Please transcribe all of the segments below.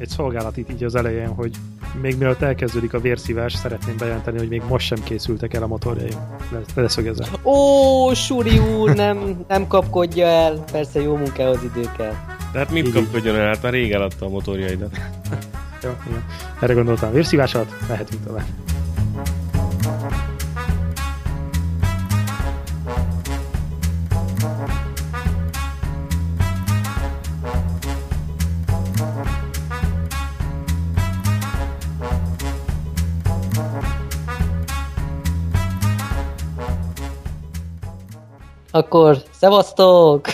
egy szolgálatit így az elején, hogy még mielőtt elkezdődik a vérszívás, szeretném bejelenteni, hogy még most sem készültek el a motorjaim. Leszögezem. Ó, Suri úr, nem, nem kapkodja el. Persze jó munkához idő kell. Tehát mit kapkodjon el? Hát már rég eladta a motorjaidat. jó, jó. Erre gondoltam. Vérszívás alatt mehetünk tovább. Akkor szevasztok!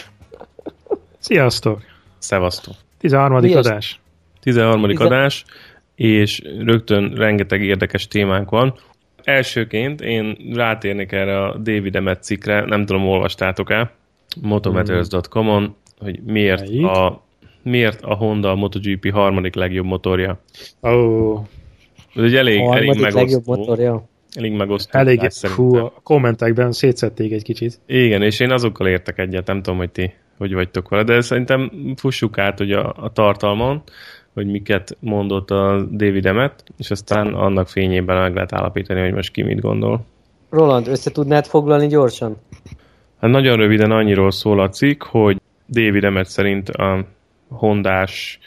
Sziasztok! Szevasztok! 13. Mi adás. 13. Tizen... adás, és rögtön rengeteg érdekes témánk van. Elsőként én rátérnék erre a David Emmet cikkre, nem tudom, olvastátok-e, motometers.com-on, hogy miért a, miért a Honda a MotoGP harmadik legjobb motorja. Ó. Oh. Ez egy elég, elég megosztó. legjobb motorja. Elég megosztó. Elég, hú, a kommentekben szétszették egy kicsit. Igen, és én azokkal értek egyet, nem tudom, hogy ti hogy vagytok vele, de szerintem fussuk át hogy a, a tartalmon, hogy miket mondott a David Emmet, és aztán annak fényében meg lehet állapítani, hogy most ki mit gondol. Roland, össze tudnád foglalni gyorsan? Hát nagyon röviden annyiról szól a cikk, hogy David Emmet szerint a hondás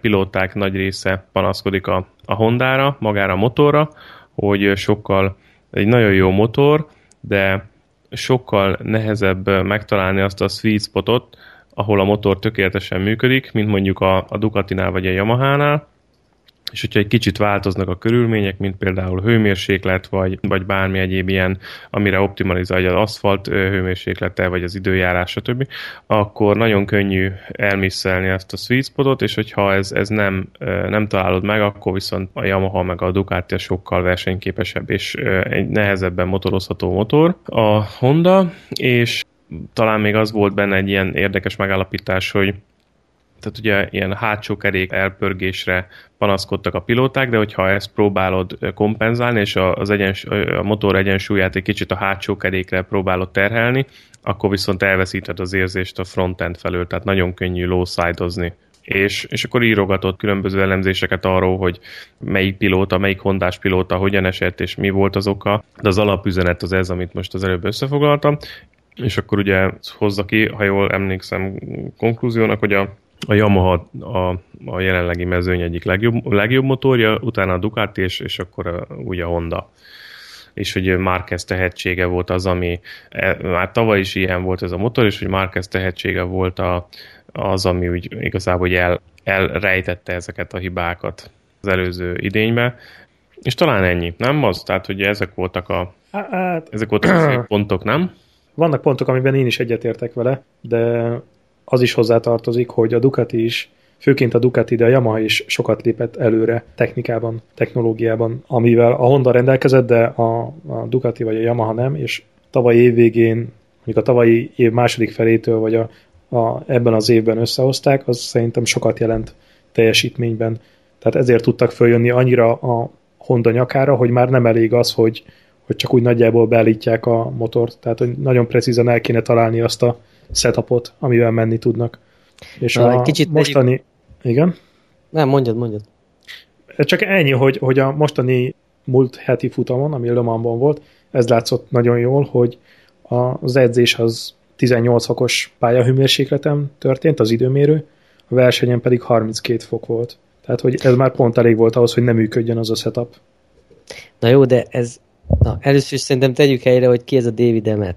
pilóták nagy része panaszkodik a, a Hondára, magára a motorra, hogy sokkal egy nagyon jó motor, de sokkal nehezebb megtalálni azt a sweet spotot, ahol a motor tökéletesen működik, mint mondjuk a, a Ducatinál vagy a Yamaha-nál, és hogyha egy kicsit változnak a körülmények, mint például hőmérséklet, vagy, vagy bármi egyéb ilyen, amire optimalizálja az aszfalt hőmérséklete, vagy az időjárás, stb., akkor nagyon könnyű elmisszelni ezt a sweet spotot, és hogyha ez, ez nem, nem találod meg, akkor viszont a Yamaha meg a Ducati sokkal versenyképesebb és egy nehezebben motorozható motor. A Honda, és talán még az volt benne egy ilyen érdekes megállapítás, hogy tehát ugye ilyen hátsó kerék elpörgésre panaszkodtak a pilóták, de hogyha ezt próbálod kompenzálni, és az egyens, a motor egyensúlyát egy kicsit a hátsó kerékre próbálod terhelni, akkor viszont elveszíted az érzést a frontend felől, tehát nagyon könnyű lowside és, és akkor írogatott különböző elemzéseket arról, hogy melyik pilóta, melyik hondás pilóta hogyan esett, és mi volt az oka, de az alapüzenet az ez, amit most az előbb összefoglaltam, és akkor ugye hozza ki, ha jól emlékszem konklúziónak, hogy a a Yamaha a, a jelenlegi mezőny egyik legjobb, legjobb motorja, utána a Ducati, és, és akkor a, ugye a Honda. És hogy Marquez tehetsége volt az, ami e, már tavaly is ilyen volt ez a motor, és hogy Marquez tehetsége volt a, az, ami úgy igazából hogy el, elrejtette ezeket a hibákat az előző idénybe. És talán ennyi, nem az? Tehát, hogy ezek voltak a, hát, ezek voltak a pontok, nem? Vannak pontok, amiben én is egyetértek vele, de az is hozzátartozik, hogy a Ducati is, főként a Ducati, de a Yamaha is sokat lépett előre technikában, technológiában, amivel a Honda rendelkezett, de a, a Ducati vagy a Yamaha nem, és tavaly év végén, mondjuk a tavalyi év második felétől, vagy a, a, ebben az évben összehozták, az szerintem sokat jelent teljesítményben. Tehát ezért tudtak följönni annyira a Honda nyakára, hogy már nem elég az, hogy, hogy csak úgy nagyjából beállítják a motort. Tehát, hogy nagyon precízen el kéne találni azt a setupot, amivel menni tudnak. És Na, a egy kicsit mostani... Megyünk. Igen? Nem, mondjad, mondjad. Csak ennyi, hogy, hogy a mostani múlt heti futamon, ami Le Mansban volt, ez látszott nagyon jól, hogy az edzés az 18 fokos pályahőmérsékleten történt, az időmérő, a versenyen pedig 32 fok volt. Tehát, hogy ez már pont elég volt ahhoz, hogy nem működjön az a setup. Na jó, de ez, na először is szerintem tegyük helyre, hogy ki ez a David Emmet.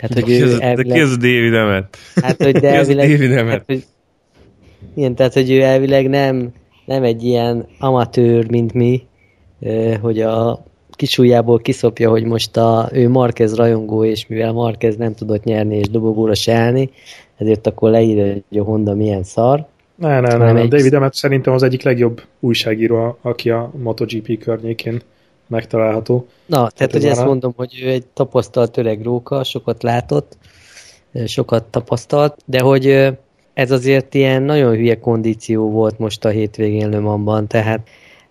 Tehát, hogy ő elvileg... De ki ez a David Emmet? Hát, hogy de elvileg... David Emmet? Hát, hogy, igen, tehát, hogy ő elvileg nem, nem egy ilyen amatőr, mint mi, hogy a kisújjából kiszopja, hogy most a, ő Marquez rajongó, és mivel Marquez nem tudott nyerni és dobogóra se állni, ezért akkor leírja, hogy a Honda milyen szar. Ne, ne, ne, ne. Egy... David Emmet szerintem az egyik legjobb újságíró, aki a MotoGP környékén megtalálható. Na, tehát, tehát hogy ezt mondom, hogy ő egy tapasztalt öreg róka, sokat látott, sokat tapasztalt, de hogy ez azért ilyen nagyon hülye kondíció volt most a hétvégén Lömanban, tehát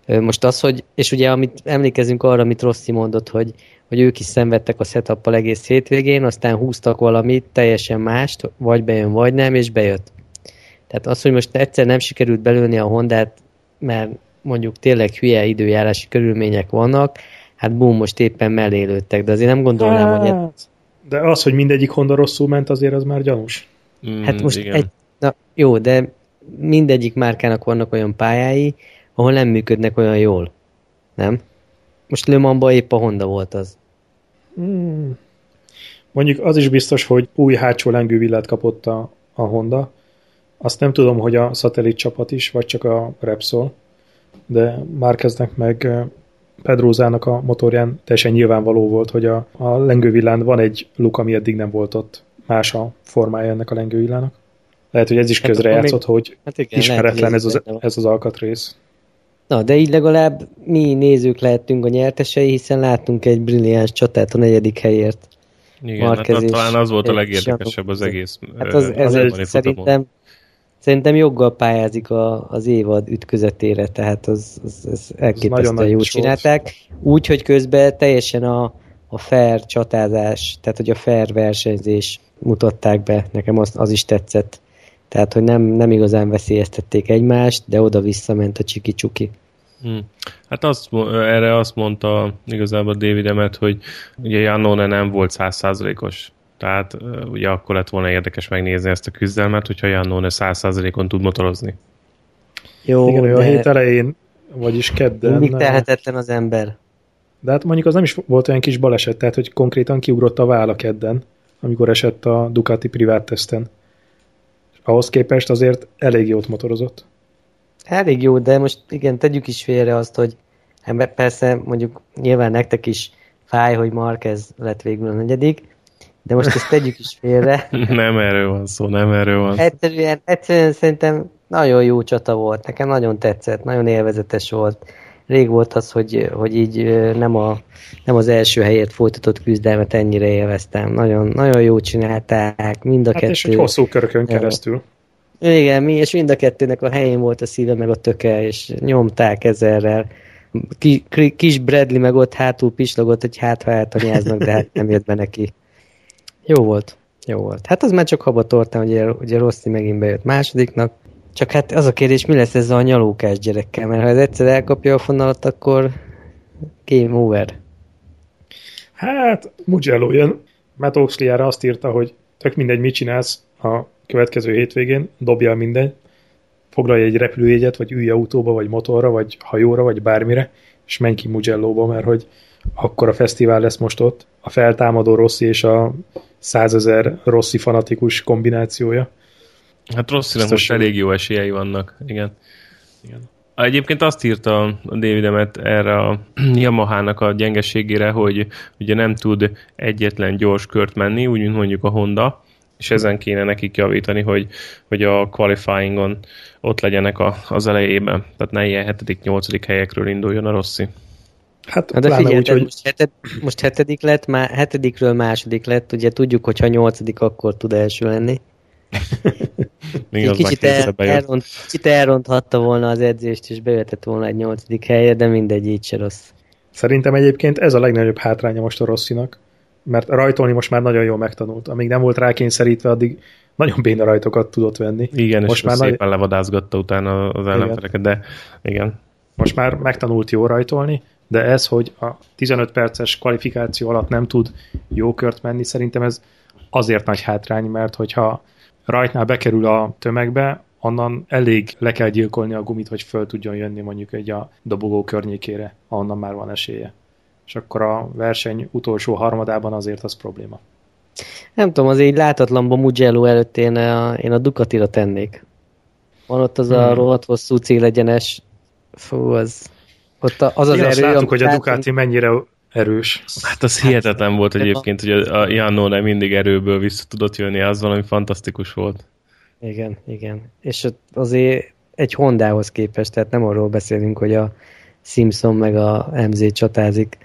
most az, hogy, és ugye amit emlékezünk arra, amit Rossi mondott, hogy, hogy ők is szenvedtek a setup egész hétvégén, aztán húztak valamit, teljesen mást, vagy bejön, vagy nem, és bejött. Tehát az, hogy most egyszer nem sikerült belőni a Hondát, mert mondjuk tényleg hülye időjárási körülmények vannak, hát bum, most éppen mellé lőttek, de azért nem gondolnám, hogy... Hát, de az, hogy mindegyik Honda rosszul ment, azért az már gyanús. Mm, hát most igen. egy, na, jó, de mindegyik márkának vannak olyan pályái, ahol nem működnek olyan jól. Nem? Most Le Mansban épp a Honda volt az. Mm. Mondjuk az is biztos, hogy új hátsó lengővillát kapott a, a Honda. Azt nem tudom, hogy a szatellit csapat is, vagy csak a Repsol, de már kezdnek meg Pedrózának a motorján teljesen nyilvánvaló volt, hogy a, a lengővillán van egy luk, ami eddig nem volt ott. Más a formája ennek a lengővillának. Lehet, hogy ez is hát közrejátszott, még... hogy hát igen, ismeretlen lehet, ez, az, ez az alkatrész. Na, de így legalább mi nézők lehetünk a nyertesei, hiszen láttunk egy brilliáns csatát a negyedik helyért. Igen, hát talán az volt a legérdekesebb az egész. Hát az, ez egy, szerintem, szerintem joggal pályázik a, az évad ütközetére, tehát az, az, az elképesztően jól csinálták. Úgy, hogy közben teljesen a, a fair csatázás, tehát hogy a fair versenyzés mutatták be, nekem az, az is tetszett. Tehát, hogy nem, nem igazán veszélyeztették egymást, de oda-vissza ment a csiki-csuki. Hmm. Hát azt, erre azt mondta igazából David Emmet, hogy ugye Jannone nem volt százszázalékos. Tehát ugye akkor lett volna érdekes megnézni ezt a küzdelmet, hogyha Jannone százszázalékon tud motorozni. Jó, Igen, de... a hét elején, vagyis kedden... Mindig tehetetlen az ember. De hát mondjuk az nem is volt olyan kis baleset, tehát hogy konkrétan kiugrott a válla kedden, amikor esett a Ducati privát teszten ahhoz képest azért elég jót motorozott. Elég jó, de most igen, tegyük is félre azt, hogy hát persze mondjuk nyilván nektek is fáj, hogy Marquez lett végül a negyedik, de most ezt tegyük is félre. nem erről van szó, nem erről van szó. Egyszerűen, egyszerűen szerintem nagyon jó csata volt, nekem nagyon tetszett, nagyon élvezetes volt. Rég volt az, hogy, hogy így nem, a, nem az első helyért folytatott küzdelmet ennyire élveztem. Nagyon, nagyon jó csinálták, mind a hát kettő. És egy hosszú körökön keresztül. Igen, mi, és mind a kettőnek a helyén volt a szíve meg a töke, és nyomták ezerrel. Ki, kis Bradley meg ott hátul pislogott, hogy hát ha eltanyáznak, de hát nem jött be neki. Jó volt. Jó volt. Hát az már csak habatortán, hogy ugye Rossi megint bejött másodiknak. Csak hát az a kérdés, mi lesz ezzel a nyalókás gyerekkel, mert ha ez egyszer elkapja a fonalat, akkor game over. Hát, Mugello jön. Matt Oxley azt írta, hogy tök mindegy, mit csinálsz a következő hétvégén, dobjál minden, foglalj egy repülőjegyet, vagy ülj autóba, vagy motorra, vagy hajóra, vagy bármire, és menj ki Mugello-ba, mert hogy akkor a fesztivál lesz most ott, a feltámadó Rossi és a százezer Rossi fanatikus kombinációja. Hát Rosszinak most elég jó esélyei vannak, igen. igen. Egyébként azt írta a David Emmet erre a Yamaha-nak a gyengeségére, hogy ugye nem tud egyetlen gyors kört menni, úgy, mint mondjuk a Honda, és ezen kéne nekik javítani, hogy, hogy a qualifyingon ott legyenek a, az elejében. Tehát ne ilyen 7.-8. helyekről induljon a Rossi. Hát, hát de figyelj, úgy, hogy... most, heted, most hetedik lett, már hetedikről második lett, ugye tudjuk, hogy ha nyolcadik, akkor tud első lenni. Még kicsit, el, elront, kicsit elronthatta volna az edzést, és bevetett volna egy nyolcadik helyre, de mindegy, így se rossz. Szerintem egyébként ez a legnagyobb hátránya most a Rosszinak, mert rajtolni most már nagyon jól megtanult. Amíg nem volt rákényszerítve, addig nagyon béna rajtokat tudott venni. Igen, most és már szépen nagy... levadázgatta utána az ellenfeleket, de igen. Most már megtanult jó rajtolni, de ez, hogy a 15 perces kvalifikáció alatt nem tud jó kört menni, szerintem ez azért nagy hátrány, mert hogyha rajtnál bekerül a tömegbe, onnan elég le kell gyilkolni a gumit, hogy föl tudjon jönni mondjuk egy a dobogó környékére, ahonnan már van esélye. És akkor a verseny utolsó harmadában azért az probléma. Nem tudom, az így látatlanban Mugello előtt én a, én a Ducatira tennék. Van ott az hmm. a rohadt hosszú célegyenes, fú, az, ott az az Igen, erő. Láttuk, hogy a Ducati mennyire erős. Hát az hihetetlen volt egyébként, hogy a Jannó nem mindig erőből vissza tudott jönni, az valami fantasztikus volt. Igen, igen. És azért egy Hondához képest, tehát nem arról beszélünk, hogy a Simpson meg a MZ csatázik.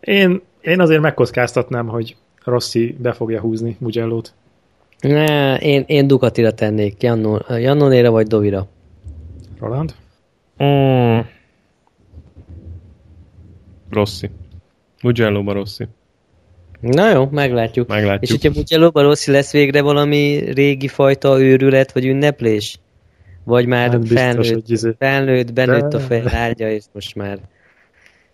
Én, én azért megkockáztatnám, hogy Rossi be fogja húzni Mugello-t. Ne, én, én Ducatira tennék, Jannonéra vagy Dovira. Roland? Mm. Rossi. mugello Rossi. Na jó, meglátjuk. Meglátjuk. És hogyha Mugello Rossi lesz végre valami régi fajta őrület vagy ünneplés? Vagy már Hát biztos, felnőtt, hogy izé- felnőtt, benőtt De- a fejlágya, és most már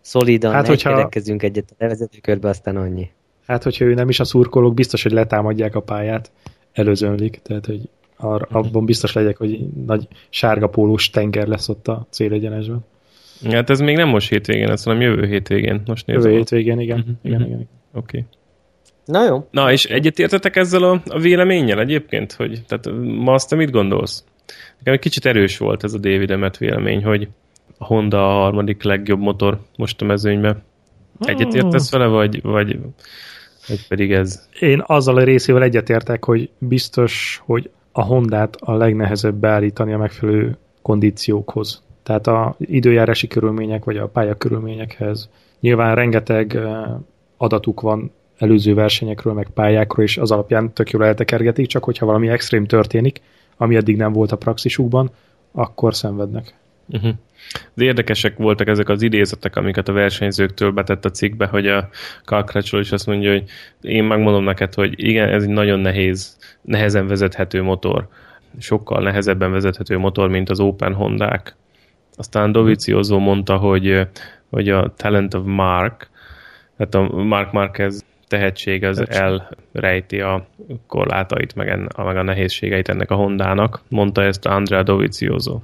szolidan Hát, hogyha- egyet a levezetőkörbe, aztán annyi. Hát, hogyha ő nem is a szurkolók, biztos, hogy letámadják a pályát, előzönlik, tehát, hogy ar- Mhm. abban biztos legyek, hogy nagy sárga pólós tenger lesz ott a célegyenesben. Hát ez még nem most hétvégén lesz, hanem jövő hétvégén. Most nézem. Jövő hétvégén, igen. Mhm, igen, mhm. igen, igen. Oké. Okay. Na jó. Na, és egyetértetek ezzel a, a véleménnyel egyébként? Hogy, tehát ma azt te mit gondolsz? Nekem egy kicsit erős volt ez a David Emmet vélemény, hogy a Honda a harmadik legjobb motor most a mezőnyben. Egyetértesz vele, vagy, vagy, vagy pedig ez? Én azzal a részével egyetértek, hogy biztos, hogy a Hondát a legnehezebb beállítani a megfelelő kondíciókhoz. Tehát a időjárási körülmények, vagy a pályakörülményekhez. Nyilván rengeteg adatuk van előző versenyekről, meg pályákról, és az alapján tök jól eltekergetik, csak hogyha valami extrém történik, ami eddig nem volt a praxisukban, akkor szenvednek. Uh-huh. De érdekesek voltak ezek az idézetek, amiket a versenyzőktől betett a cikkbe, hogy a Crutchlow is azt mondja, hogy én megmondom neked, hogy igen, ez egy nagyon nehéz, nehezen vezethető motor. Sokkal nehezebben vezethető motor, mint az Open Hondák. Aztán Dovizioso mondta, hogy, hogy a Talent of Mark, tehát a Mark Marquez tehetség az elrejti a korlátait, meg, en, meg a nehézségeit ennek a Hondának. Mondta ezt Andrea Dovizioso.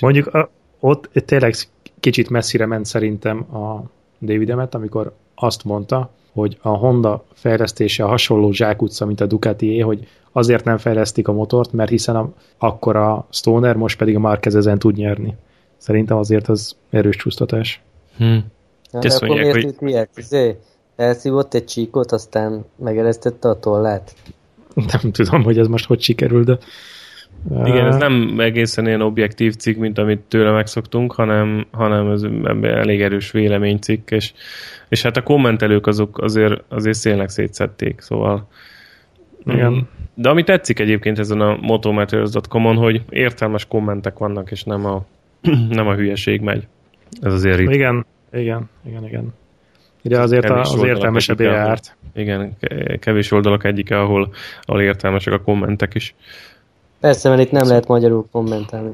Mondjuk a, ott tényleg kicsit messzire ment szerintem a David Emmet, amikor azt mondta, hogy a Honda fejlesztése hasonló zsákutca, mint a Ducati, hogy azért nem fejlesztik a motort, mert hiszen a, akkor a Stoner, most pedig a Marquez ezen tud nyerni. Szerintem azért az erős csúsztatás. Hmm. Na, Ezt mondják, miért hogy- ilyet? Izé, elszívott egy csíkot, aztán megeresztette a tollát. Nem tudom, hogy ez most hogy sikerül, de... Igen, ez nem egészen ilyen objektív cikk, mint amit tőle megszoktunk, hanem, hanem ez elég erős véleménycikk, és, és hát a kommentelők azok azért, azért tényleg szétszették, szóval Igen. De ami tetszik egyébként ezen a motomaterials.com-on, hogy értelmes kommentek vannak, és nem a, nem a hülyeség megy. Ez azért ritka. Igen, igen, igen, igen. Ide azért Kevés az értelmesebb járt. Igen, ke- kevés oldalak egyike, ahol, ahol értelmesek a kommentek is. Persze, mert itt nem lehet magyarul kommentálni.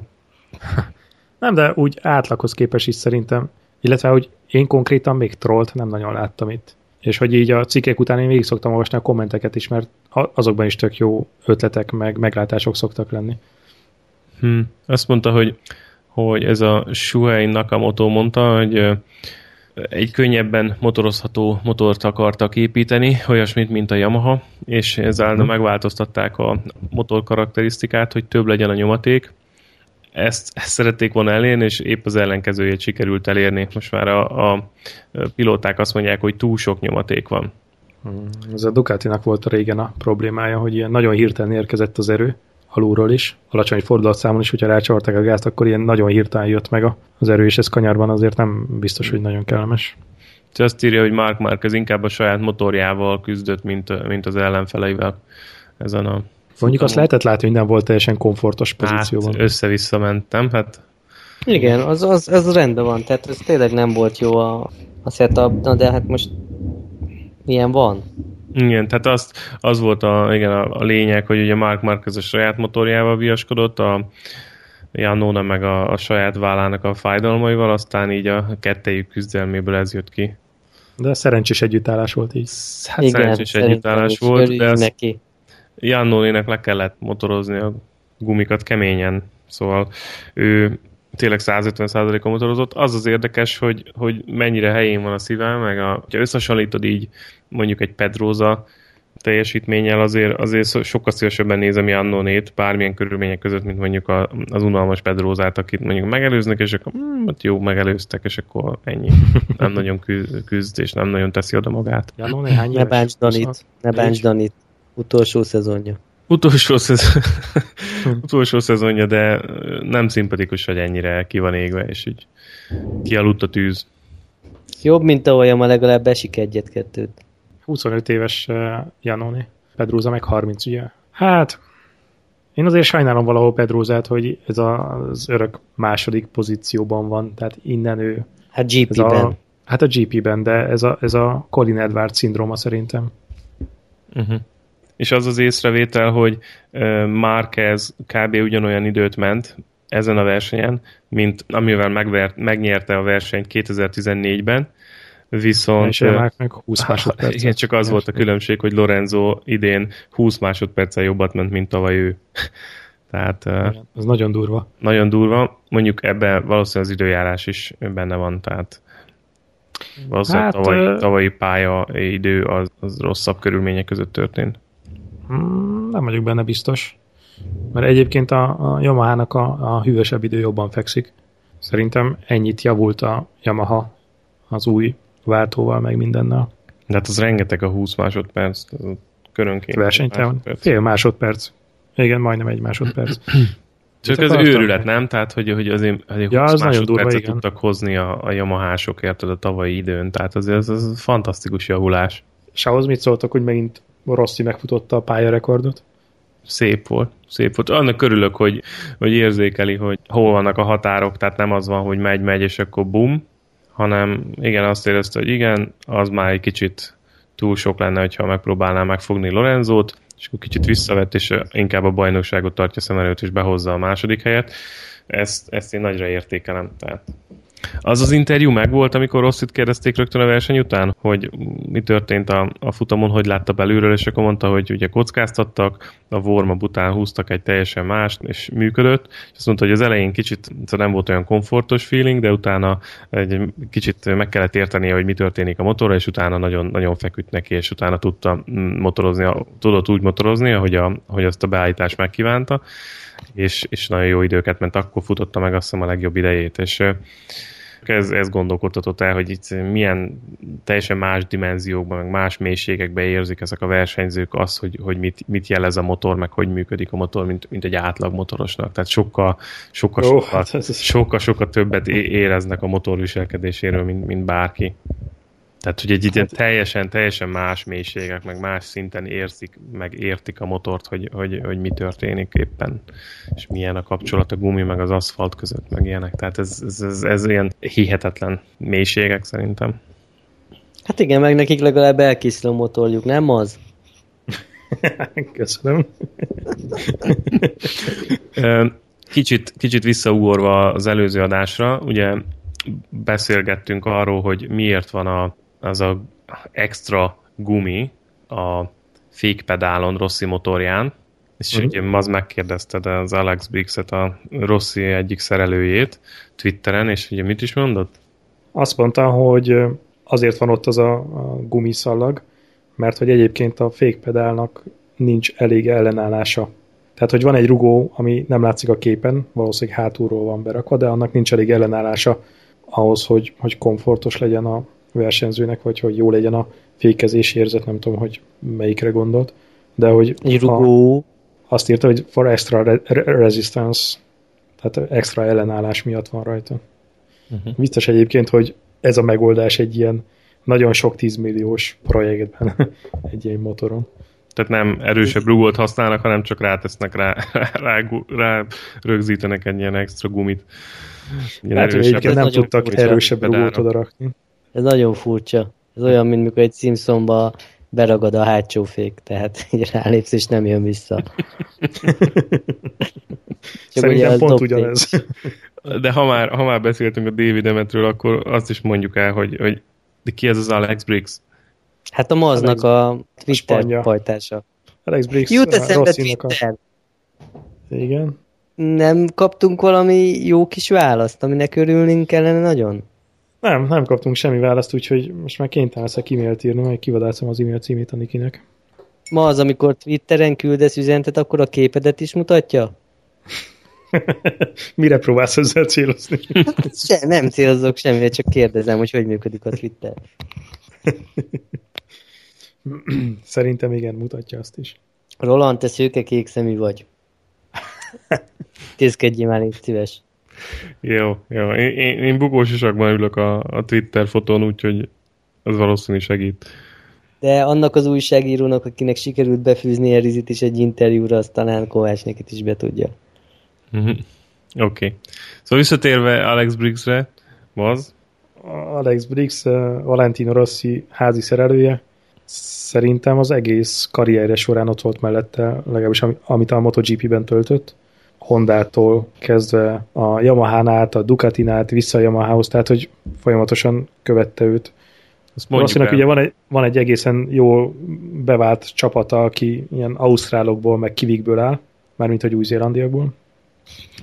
Nem, de úgy átlaghoz képes is szerintem. Illetve, hogy én konkrétan még trollt nem nagyon láttam itt. És hogy így a cikkek után én végig szoktam olvasni a kommenteket is, mert azokban is tök jó ötletek, meg meglátások szoktak lenni. Hm. Azt mondta, hogy, hogy ez a Shuhei Nakamoto mondta, hogy egy könnyebben motorozható motort akartak építeni, olyasmit, mint a Yamaha, és ezzel megváltoztatták a motor karakterisztikát, hogy több legyen a nyomaték. Ezt, ezt szerették volna elérni, és épp az ellenkezőjét sikerült elérni. Most már a, a pilóták azt mondják, hogy túl sok nyomaték van. Ez a Ducatinak volt a régen a problémája, hogy ilyen nagyon hirtelen érkezett az erő, alulról is, alacsony fordulatszámon is, hogyha rácsavarták a gázt, akkor ilyen nagyon hirtelen jött meg a- az erő, és ez kanyarban azért nem biztos, hogy nagyon kellemes. És azt írja, hogy Mark Marquez inkább a saját motorjával küzdött, mint, mint az ellenfeleivel ezen a Mondjuk azt lehetett látni, hogy nem volt teljesen komfortos pozícióban. Hát össze-vissza mentem, hát Igen, az, az, az rendben van, tehát ez tényleg nem volt jó a, a setup, na de hát most ilyen van. Igen, tehát azt, az volt a, igen, a, a lényeg, hogy ugye Mark Marquez a saját motorjával viaskodott, a Janona meg a, a saját vállának a fájdalmaival, aztán így a kettejük küzdelméből ez jött ki. De szerencsés együttállás volt így. Hát Igen, szerencsés együttállás is. volt, de neki. Jannónének le kellett motorozni a gumikat keményen, szóval ő tényleg 150%-on motorozott. Az az érdekes, hogy, hogy mennyire helyén van a szívem, meg a, ha összehasonlítod így mondjuk egy Pedroza teljesítménnyel, azért, azért sokkal szívesebben nézem Jannónét bármilyen körülmények között, mint mondjuk a, az unalmas Pedrózát, akit mondjuk megelőznek, és akkor hm, hát jó, megelőztek, és akkor ennyi. Nem nagyon küzd, küzd és nem nagyon teszi oda magát. Janó néhány Ne bánts Danit, ne bánts Danit. Utolsó szezonja. Utolsó, szezon... Utolsó szezonja, de nem szimpatikus, hogy ennyire ki van égve, és így kialudt a tűz. Jobb, mint ahol ma legalább esik egyet-kettőt. 25 éves Janoni. Pedróza meg 30, ugye? Hát, én azért sajnálom valahol Pedrózát, hogy ez a, az örök második pozícióban van, tehát innen ő Hát GP-ben. Hát a GP-ben, de ez a, ez a Colin Edwards szindróma szerintem. Uh-huh. És az az észrevétel, hogy Marquez kb. ugyanolyan időt ment ezen a versenyen, mint amivel megvert, megnyerte a versenyt 2014-ben, viszont... És meg 20 másodperc. Igen, csak az volt a különbség, hogy Lorenzo idén 20 másodperccel jobbat ment, mint tavaly ő. Tehát... Igen, ez nagyon durva. Nagyon durva. Mondjuk ebben valószínűleg az időjárás is benne van, tehát valószínűleg hát, tavalyi, tavalyi pálya idő az, az rosszabb körülmények között történt. Hmm, nem vagyok benne biztos. Mert egyébként a, a Yamaha-nak a, a hűvösebb idő jobban fekszik. Szerintem ennyit javult a Yamaha az új váltóval, meg mindennel. De hát az rengeteg a 20 másodperc, körönként. Versenytelen. Fél másodperc. Igen, majdnem egy másodperc. Csak ez őrület, nem? Tehát, hogy, hogy azért, azért ja, 20 az másodpercet durva, tudtak hozni a, a Yamaha-sok, érted, a tavalyi időn. Tehát azért ez, ez fantasztikus javulás. És ahhoz mit szóltak, hogy megint Rossi megfutotta a pályarekordot? Szép volt, szép volt. Annak örülök, hogy, hogy érzékeli, hogy hol vannak a határok, tehát nem az van, hogy megy, megy, és akkor bum, hanem igen, azt érezte, hogy igen, az már egy kicsit túl sok lenne, hogyha megpróbálná megfogni Lorenzót, és akkor kicsit visszavett, és inkább a bajnokságot tartja szem előtt, és behozza a második helyet. Ezt, ezt én nagyra értékelem. Tehát az az interjú megvolt, amikor Rosszit kérdezték rögtön a verseny után, hogy mi történt a, a futamon, hogy látta belülről, és akkor mondta, hogy ugye kockáztattak, a warm után húztak egy teljesen mást, és működött, és azt mondta, hogy az elején kicsit nem volt olyan komfortos feeling, de utána egy kicsit meg kellett értenie, hogy mi történik a motorra, és utána nagyon, nagyon feküdt neki, és utána tudta motorozni, tudott úgy motorozni, ahogy, a, hogy azt a beállítás megkívánta, és, és nagyon jó időket ment, akkor futotta meg azt hiszem a legjobb idejét, és ez, ez gondolkodtatott el, hogy itt milyen teljesen más dimenziókban, meg más mélységekben érzik ezek a versenyzők az, hogy, hogy mit, mit jelez a motor, meg hogy működik a motor, mint, mint egy átlag motorosnak. Tehát sokkal, sokkal, oh, sokkal, hát sokkal, sokkal többet éreznek a motor viselkedéséről, mint, mint bárki. Tehát, hogy egy ilyen hát- teljesen, teljesen más mélységek, meg más szinten érzik, meg értik a motort, hogy, hogy, hogy mi történik éppen, és milyen a kapcsolat a gumi meg az aszfalt között, meg ilyenek. Tehát ez, ez, ez, ez ilyen hihetetlen mélységek szerintem. Hát igen, meg nekik legalább elkészül a motorjuk, nem az? Köszönöm. kicsit, kicsit visszaugorva az előző adásra, ugye beszélgettünk arról, hogy miért van a az a extra gumi a fékpedálon Rossi motorján, és uh-huh. ugye az megkérdezted az Alex Briggs-et, a Rossi egyik szerelőjét Twitteren, és ugye mit is mondott? Azt mondta, hogy azért van ott az a, a gumiszallag, mert hogy egyébként a fékpedálnak nincs elég ellenállása. Tehát, hogy van egy rugó, ami nem látszik a képen, valószínűleg hátulról van berakva, de annak nincs elég ellenállása ahhoz, hogy, hogy komfortos legyen a, versenyzőnek, vagy hogy jó legyen a fékezési érzet, nem tudom, hogy melyikre gondolt, de hogy Rugó. azt írta, hogy for extra re- resistance, tehát extra ellenállás miatt van rajta. Uh-huh. Biztos egyébként, hogy ez a megoldás egy ilyen nagyon sok tízmilliós projektben egy ilyen motoron. Tehát nem erősebb rugót használnak, hanem csak rátesznek rá, rá, rá rögzítenek egy ilyen extra gumit. Hát, hogy egyébként nem tudtak erősebb rugót oda rakni. Ez nagyon furcsa. Ez olyan, mint mikor egy Simpsonba beragad a hátsó fék, tehát így rálépsz és nem jön vissza. Szerintem pont ugyanez. De ha már, ha már beszéltünk a David Emmetről, akkor azt is mondjuk el, hogy, hogy de ki ez az Alex Briggs? Hát a Maznak a Twitter pajtása. Alex Briggs Jut eszembe Twitter. A... Igen. Nem kaptunk valami jó kis választ, aminek örülnénk kellene nagyon? Nem, nem kaptunk semmi választ, úgyhogy most már kénytelen leszek e-mailt írni, majd kivadászom az e-mail címét a Nikinek. Ma az, amikor Twitteren küldesz üzenetet, akkor a képedet is mutatja? Mire próbálsz ezzel célozni? Se, nem célozok semmire, csak kérdezem, hogy hogy működik a Twitter. Szerintem igen, mutatja azt is. Roland, te szőke kék szemű vagy. Tészkedjél már, légy szíves. Jó, jó. Én, én, én bugós isakban ülök a, a Twitter fotón, úgyhogy az valószínű segít. De annak az újságírónak, akinek sikerült befűzni Erizit is egy interjúra, az talán Kovács nekit is be tudja. Uh-huh. Oké. Okay. Szóval visszatérve Alex Briggsre, az? Alex Briggs, Valentino Rossi házi szerelője, szerintem az egész karrierje során ott volt mellette, legalábbis amit a MotoGP-ben töltött. Hondától kezdve a Yamaha-n át, a Ducatin át, vissza a Yamaha-hoz, tehát hogy folyamatosan követte őt. Rosszinak ugye van egy, van egy egészen jó bevált csapata, aki ilyen ausztrálokból, meg kivikből áll, mármint hogy új-zélandiakból,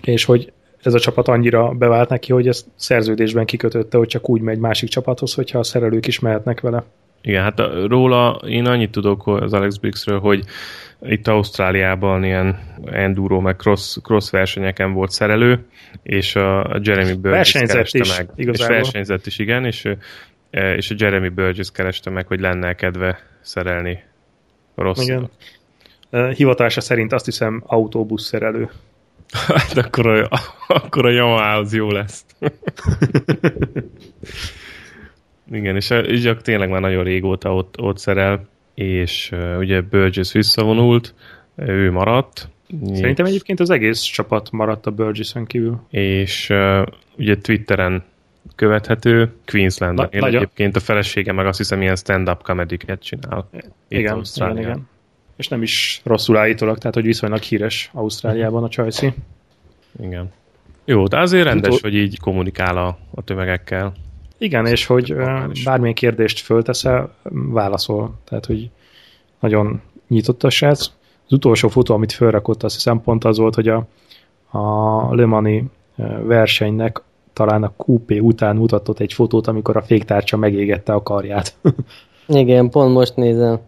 és hogy ez a csapat annyira bevált neki, hogy ezt szerződésben kikötötte, hogy csak úgy megy másik csapathoz, hogyha a szerelők is mehetnek vele. Igen, hát róla én annyit tudok az Alex Briggsről, hogy itt Ausztráliában ilyen enduro meg cross, cross versenyeken volt szerelő, és a Jeremy Burgess kereste is, meg. Igazából. És versenyzett is, igen, és, és a Jeremy Burgess kereste meg, hogy lenne kedve szerelni rossz. Igen. Hivatása szerint azt hiszem autóbusz szerelő. Hát akkor a, akkor a Yamaha az jó lesz. Igen, és Zsak tényleg már nagyon régóta ott, ott szerel, és uh, ugye Burgess visszavonult, ő maradt. Szerintem egyébként az egész csapat maradt a Burgess-ön kívül. És uh, ugye Twitteren követhető, Queenslandon Na, egyébként a felesége meg azt hiszem ilyen stand-up comedy csinál. Igen, igen, igen. És nem is rosszul állítólag, tehát hogy viszonylag híres Ausztráliában a Csajci. Igen. Jó, de azért rendes, hogy így kommunikál a, a tömegekkel. Igen, és hogy bármilyen kérdést fölteszel, válaszol. Tehát, hogy nagyon nyitott a srác. Az utolsó fotó, amit felrakott, azt hiszem pont az volt, hogy a, a Le Mani versenynek talán a QP után mutatott egy fotót, amikor a féktárcsa megégette a karját. Igen, pont most nézem.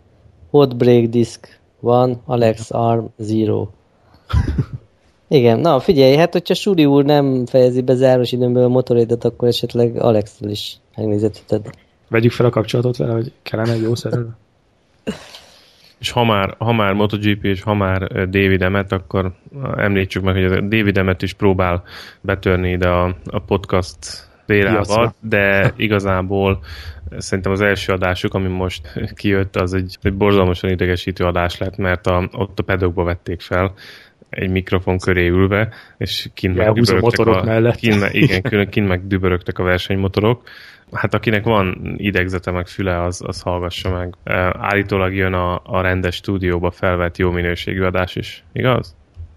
Hot break disk van, Alex Arm Zero. Igen, na figyelj, hát hogyha Suri úr nem fejezi be záros időnből a motorédet, akkor esetleg alex is megnézheted. Vegyük fel a kapcsolatot vele, hogy kellene egy jó szerelő. És ha már, ha már MotoGP és ha már David Emmet, akkor említsük meg, hogy a David Emmet is próbál betörni ide a, a podcast vérával, de igazából szerintem az első adásuk, ami most kijött, az egy, egy borzalmasan idegesítő adás lett, mert a, ott a pedokba vették fel, egy mikrofon köré ülve, és kint meg dübörögtek a, mellett. Kint, igen, külön kint meg dübörögtek a versenymotorok. Hát akinek van idegzete meg füle, az, az hallgassa meg. Állítólag jön a, a rendes stúdióba felvett jó minőségű adás is, igaz?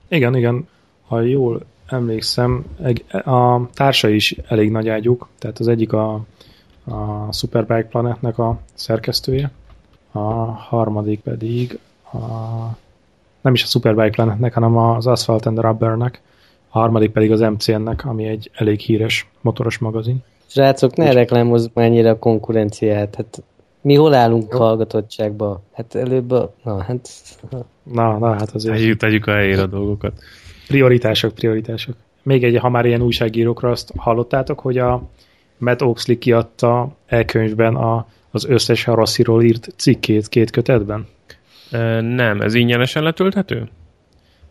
Igen, igen. Ha jól emlékszem, a társa is elég nagy ágyuk, tehát az egyik a, a Superbike Planetnek a szerkesztője, a harmadik pedig a nem is a Superbike Planetnek, hanem az Asphalt and Rubbernek, a harmadik pedig az MCN-nek, ami egy elég híres motoros magazin. Srácok, ne reklámozzuk mennyire a konkurenciát. Hát mi hol állunk Jó. hallgatottságba? Hát előbb a... Na, hát... Na, na, hát azért... Tegyük, tegyük a helyére a dolgokat. Prioritások, prioritások. Még egy, ha már ilyen újságírókra azt hallottátok, hogy a Matt Oxley kiadta elkönyvben a, az összes Rossiról írt cikkét két kötetben? Nem, ez ingyenesen letölthető?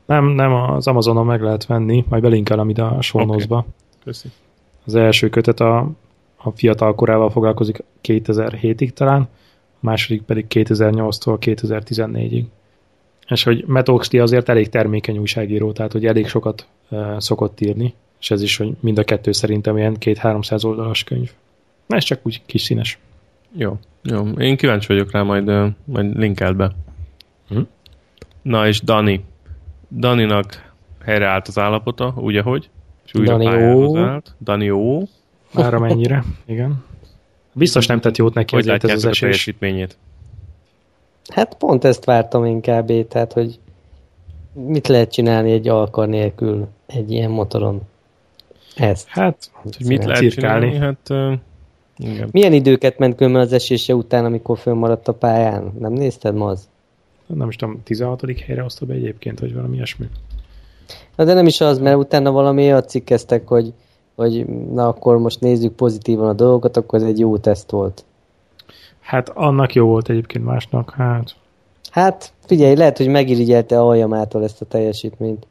Nem, nem, az Amazonon meg lehet venni, majd belinkelem ide a show okay. Köszi. Az első kötet a, a fiatal korával foglalkozik 2007-ig talán, a második pedig 2008-tól 2014-ig. És hogy Matt Oxley azért elég termékeny újságíró, tehát hogy elég sokat uh, szokott írni, és ez is, hogy mind a kettő szerintem ilyen két-háromszáz oldalas könyv. Na, ez csak úgy kis színes. Jó, jó. Én kíváncsi vagyok rá, majd, majd linkeld be. Hm? Na és Dani. Daninak helyreállt az állapota, ugye hogy? És újra Dani állt. Dani ó. Már mennyire, igen. Biztos nem tett jót neki hogy ez az esés. teljesítményét? Hát pont ezt vártam inkább, tehát hogy mit lehet csinálni egy alkar nélkül egy ilyen motoron? Ezt. Hát, hogy mit lehet cirkálni? csinálni? Hát, uh, igen. Milyen időket ment különben az esése után, amikor fönnmaradt a pályán? Nem nézted ma az? Nem is tudom, 16. helyre hozta be egyébként, vagy valami ilyesmi. Na de nem is az, mert utána valami olyat cikkeztek, hogy, hogy na akkor most nézzük pozitívan a dolgokat, akkor ez egy jó teszt volt. Hát annak jó volt egyébként másnak, hát. Hát figyelj, lehet, hogy megirigyelte aljamától ezt a teljesítményt.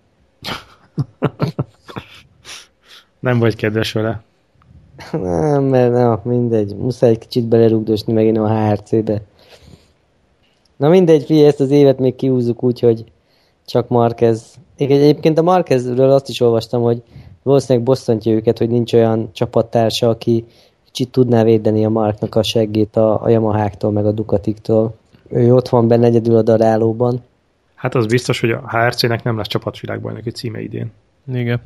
nem vagy kedves vele. Nem, mert na, mindegy. Muszáj egy kicsit belerugdosni megint a HRC-be. Na mindegy, figyelj, ezt az évet még kiúzzuk úgy, hogy csak Marquez. Egyébként a Marquezről azt is olvastam, hogy valószínűleg bosszantja őket, hogy nincs olyan csapattársa, aki kicsit tudná védeni a Marknak a seggét a, a Yamaháktól, meg a Ducatiktól. Ő ott van benne egyedül a darálóban. Hát az biztos, hogy a HRC-nek nem lesz csapatvilágbajnoki címe idén. Igen.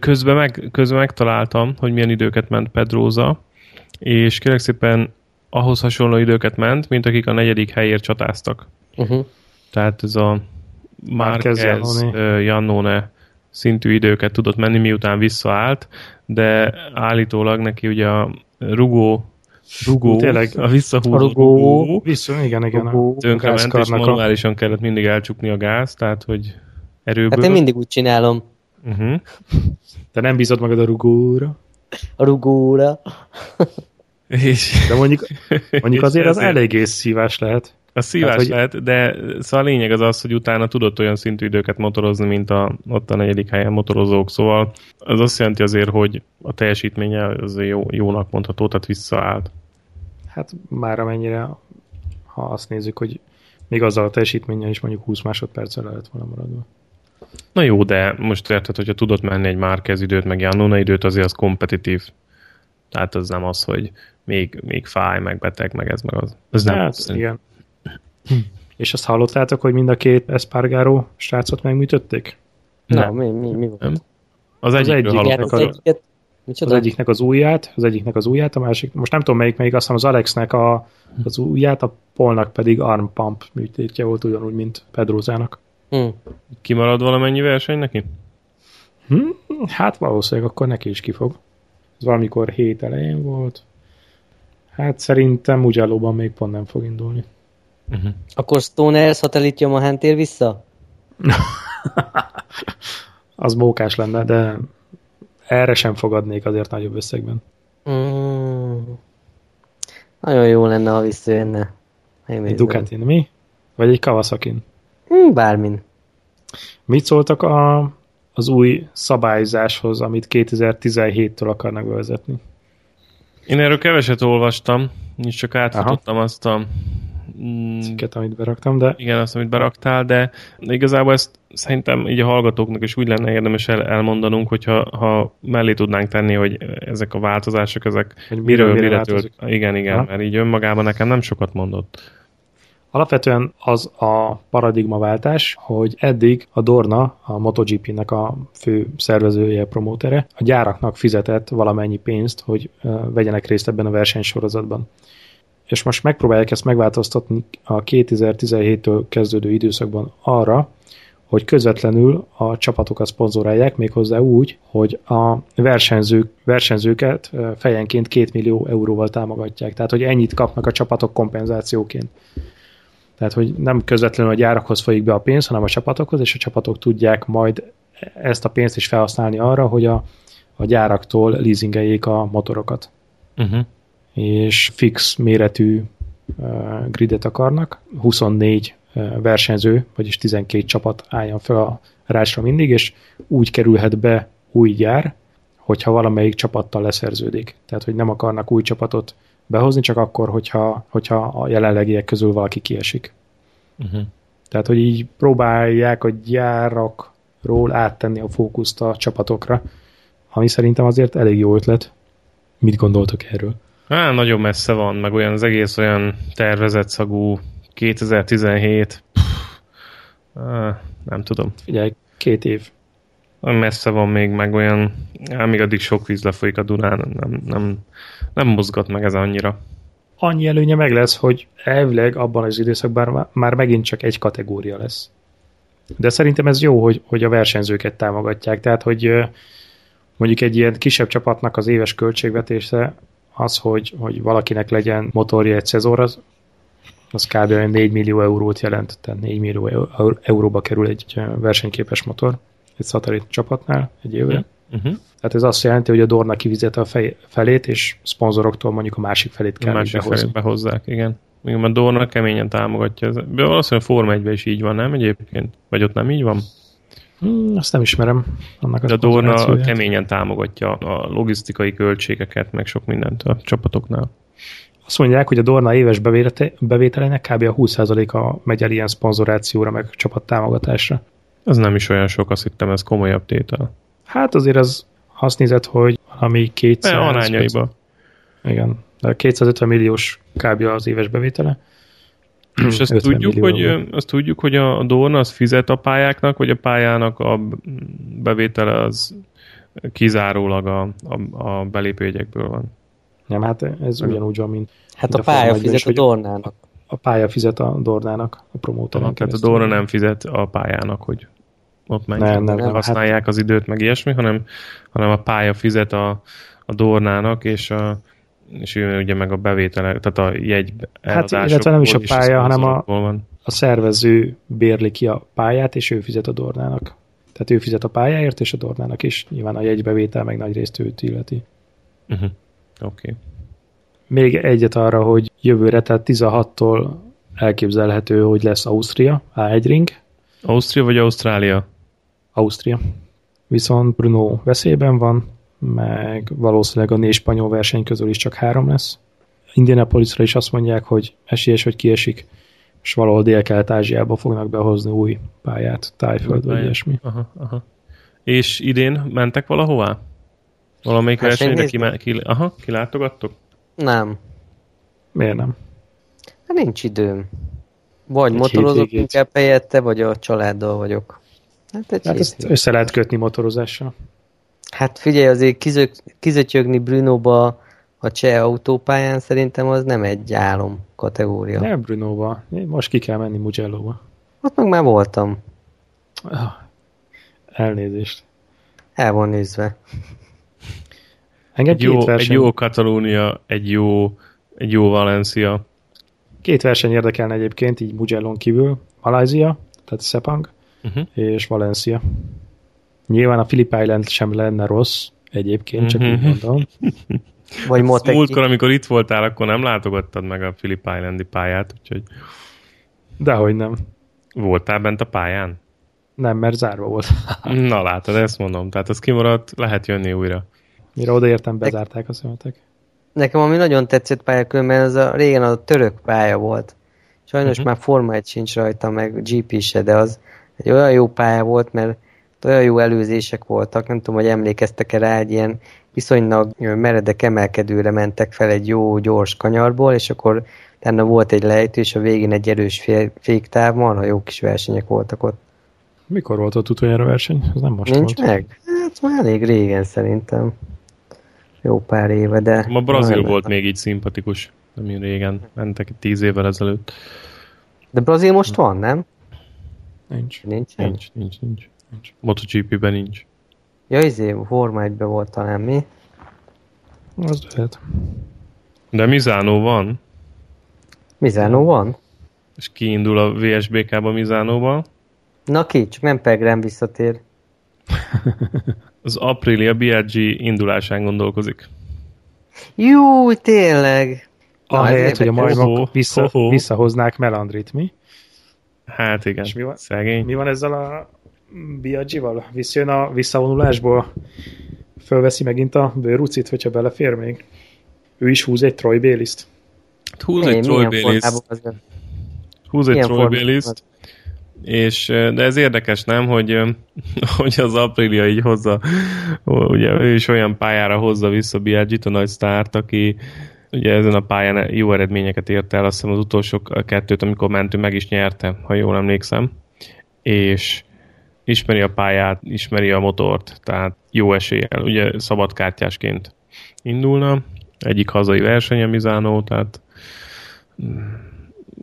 Közben, meg, közben megtaláltam, hogy milyen időket ment Pedroza, és kérlek szépen ahhoz hasonló időket ment, mint akik a negyedik helyért csatáztak. Uh-huh. Tehát ez a Márquez, Jannone szintű időket tudott menni, miután visszaállt, de állítólag neki ugye a rugó rugó, Tényleg, a visszahúzó rugó, rugó vissza, igen, igen, rugó, tönkrement, és manuálisan kellett mindig elcsukni a gáz, tehát hogy erőből. Hát én mindig úgy csinálom. Uh-huh. De nem bízod magad a rugóra? A rugóra. És... De mondjuk, mondjuk azért az eléggé szívás lehet. A szívás hát, hogy... lehet, de szóval a lényeg az az, hogy utána tudott olyan szintű időket motorozni, mint a, ott a negyedik helyen motorozók, szóval az azt jelenti azért, hogy a teljesítménye az jó, jónak mondható, tehát visszaállt. Hát már amennyire, ha azt nézzük, hogy még azzal a teljesítménnyel is mondjuk 20 másodperccel lehet volna maradva. Na jó, de most érted, hogyha tudott menni egy Márquez időt, meg Jannona időt, azért az kompetitív. Tehát az nem az, hogy még, még fáj, meg beteg, meg ez, meg az. Ez nem. Hát, igen. És azt hallottátok, hogy mind a két Espargaro srácot megműtötték? Nem, mi, mi, mi volt? Nem. Az, az egyikről hallottak. Az, egyiket, az egyiknek az ujját, az egyiknek az ujját, a másik, most nem tudom melyik, melyik, azt hiszem az Alexnek a, az ujját, a Polnak pedig arm pump műtétje volt ugyanúgy, mint Pedrózának. Hm. Kimarad valamennyi verseny neki? Hm, hát valószínűleg akkor neki is kifog. Ez valamikor hét elején volt. Hát szerintem Mugello-ban még pont nem fog indulni. Uh-huh. Akkor Stoner szatellitja a tér vissza? az mókás lenne, de erre sem fogadnék azért nagyobb összegben. Mm. Nagyon jó lenne, ha visszajönne. Egy Ducatin, mi? Vagy egy kawasaki mm, Bármin. Mit szóltak a, az új szabályzáshoz, amit 2017-től akarnak vezetni? Én erről keveset olvastam, és csak átfutottam azt a mm, cikket, amit beraktam, de... Igen, azt, amit beraktál, de igazából ezt szerintem így a hallgatóknak is úgy lenne érdemes el, elmondanunk, hogyha ha mellé tudnánk tenni, hogy ezek a változások, ezek hogy miről, mire tölt. Igen, igen, ha? mert így önmagában nekem nem sokat mondott. Alapvetően az a paradigmaváltás, hogy eddig a Dorna, a MotoGP-nek a fő szervezője, promótere, a gyáraknak fizetett valamennyi pénzt, hogy vegyenek részt ebben a versenysorozatban. És most megpróbálják ezt megváltoztatni a 2017-től kezdődő időszakban arra, hogy közvetlenül a csapatokat szponzorálják, méghozzá úgy, hogy a versenyzők, versenyzőket fejenként 2 millió euróval támogatják. Tehát, hogy ennyit kapnak a csapatok kompenzációként. Tehát, hogy nem közvetlenül a gyárakhoz folyik be a pénz, hanem a csapatokhoz, és a csapatok tudják majd ezt a pénzt is felhasználni arra, hogy a, a gyáraktól leasingeljék a motorokat. Uh-huh. És fix méretű uh, gridet akarnak, 24 uh, versenyző, vagyis 12 csapat álljon fel a rásra mindig, és úgy kerülhet be új gyár, hogyha valamelyik csapattal leszerződik. Tehát, hogy nem akarnak új csapatot behozni, csak akkor, hogyha, hogyha a jelenlegiek közül valaki kiesik. Uh-huh. Tehát, hogy így próbálják a gyárakról áttenni a fókuszt a csapatokra, ami szerintem azért elég jó ötlet. Mit gondoltok erről? Há, nagyon messze van, meg olyan az egész olyan tervezett szagú 2017. Pff, á, nem tudom. Figyelj, két év messze van még, meg olyan, á, még addig sok víz lefolyik a Dunán, nem, nem, nem mozgat meg ez annyira. Annyi előnye meg lesz, hogy elvileg abban az időszakban már megint csak egy kategória lesz. De szerintem ez jó, hogy, hogy a versenyzőket támogatják, tehát hogy mondjuk egy ilyen kisebb csapatnak az éves költségvetése az, hogy, hogy valakinek legyen motorja egy szezor, az, az kb. 4 millió eurót jelent, tehát 4 millió euróba kerül egy versenyképes motor egy szatellit csapatnál egy évre. Uh-huh. Tehát ez azt jelenti, hogy a Dorna kivizet a fej, felét, és szponzoroktól mondjuk a másik felét kell a másik behozni. felét behozzák, igen. Még a Dorna keményen támogatja. Ez. Valószínűleg Forma 1 is így van, nem egyébként? Vagy ott nem így van? Hmm, azt nem ismerem. Annak De a Dorna keményen támogatja a logisztikai költségeket, meg sok mindent a csapatoknál. Azt mondják, hogy a Dorna éves bevételének kb. a 20%-a megy el ilyen szponzorációra, meg csapattámogatásra. Ez nem is olyan sok, azt hittem, ez komolyabb tétel. Hát azért az azt nézett, hogy valami 200... Ne, arányaiba. Igen. De 250 milliós kb. az éves bevétele. És azt tudjuk, hogy, azt tudjuk, hogy a Dorna az fizet a pályáknak, vagy a pályának a bevétele az kizárólag a, a, a belépőjegyekből van? Nem, hát ez ugyanúgy van, mint... Hát a, a pálya fizet a Dornának. A, a pálya fizet a Dornának, a promótoron. Tehát a Dorna nem fizet a pályának, hogy ott meg nem, nem, nem, használják hát... az időt, meg ilyesmi, hanem, hanem a pálya fizet a, a Dornának, és a, és ő ugye meg a bevétele, tehát a jegy Hát illetve nem is a pálya, hanem a, van. a szervező bérli ki a pályát, és ő fizet a Dornának. Tehát ő fizet a pályáért, és a Dornának is. Nyilván a jegybevétel meg nagy részt őt illeti. Uh-huh. Oké. Okay. Még egyet arra, hogy jövőre, tehát 16-tól elképzelhető, hogy lesz Ausztria, A1 ring. Ausztria vagy Ausztrália? Ausztria. Viszont Bruno veszélyben van, meg valószínűleg a négy spanyol verseny közül is csak három lesz. Indianapolisra is azt mondják, hogy esélyes, hogy kiesik, és valahol Dél-Kelet-Ázsiába fognak behozni új pályát, Tájföld vagy ilyesmi. Aha, aha. És idén mentek valahová? Valamelyik hát versenyre ki, ki, aha, kilátogattok? Nem. Miért nem? Hát nincs időm. Vagy egy motorozok inkább helyette, vagy a családdal vagyok. Hát, egy hát ezt össze lehet kötni motorozással. Hát figyelj, azért kizök, kizötyögni Brunóba a cseh autópályán szerintem az nem egy álom kategória. Nem Brunóba. Most ki kell menni Mugello-ba. Ott meg már voltam. Ah, elnézést. El van nézve. Engem egy, jó, verseny... egy jó Katalónia, egy jó, egy jó Valencia. Két verseny érdekelne egyébként, így Mugello kívül. Malázia, tehát Sepang, uh-huh. és Valencia. Nyilván a Philip Island sem lenne rossz, egyébként, csak uh-huh. úgy mondom. Vagy Moteki. Múltkor, amikor itt voltál, akkor nem látogattad meg a Philip Islandi pályát, úgyhogy... Dehogy nem. Voltál bent a pályán? Nem, mert zárva volt. Na látod, ezt mondom. Tehát az kimaradt, lehet jönni újra. Mire odaértem, bezárták a szemetek. Nekem ami nagyon tetszett pályakülönben, az a régen a török pálya volt. Sajnos uh-huh. már Forma 1 sincs rajta, meg GP se, de az egy olyan jó pálya volt, mert olyan jó előzések voltak, nem tudom, hogy emlékeztek-e rá, egy ilyen viszonylag meredek emelkedőre mentek fel egy jó gyors kanyarból, és akkor utána volt egy lejtő, és a végén egy erős féktáv, marha jó kis versenyek voltak ott. Mikor volt ott utoljára verseny? Ez nem most Nincs volt. meg? Hát már elég régen szerintem. Jó pár éve, de... Ma Brazil volt még így szimpatikus, nem régen. Mentek tíz évvel ezelőtt. De Brazil most van, nem? Nincs. Nincs, nincs, nincs. nincs. nincs. MotoGP-ben nincs. Ja, izé, Forma 1 volt talán mi? Az lehet. De Mizánó van. Mizánó van? És kiindul a VSBK-ba Mizánóba. Na ki, csak nem Pegrem visszatér. az Aprilia BRG indulásán gondolkozik. Jó, tényleg. Ahelyett, hogy a majmok vissza, visszahoznák Melandrit, mi? Hát igen, És mi van, szegény. Mi van ezzel a Biaggi-val? Visszajön a visszavonulásból? Fölveszi megint a bőrucit, hogyha belefér még? Ő is húz egy Troy Béliszt? Húz egy Troy Béliszt. Húz egy Troy Béliszt. És, de ez érdekes, nem, hogy, hogy az Aprilia így hozza, ugye ő is olyan pályára hozza vissza Biaggi-t, a nagy sztárt, aki ugye ezen a pályán jó eredményeket ért el, azt hiszem az utolsó kettőt, amikor mentő meg is nyerte, ha jól emlékszem, és ismeri a pályát, ismeri a motort, tehát jó eséllyel, ugye szabadkártyásként indulna, egyik hazai verseny a Mizánó, tehát mm,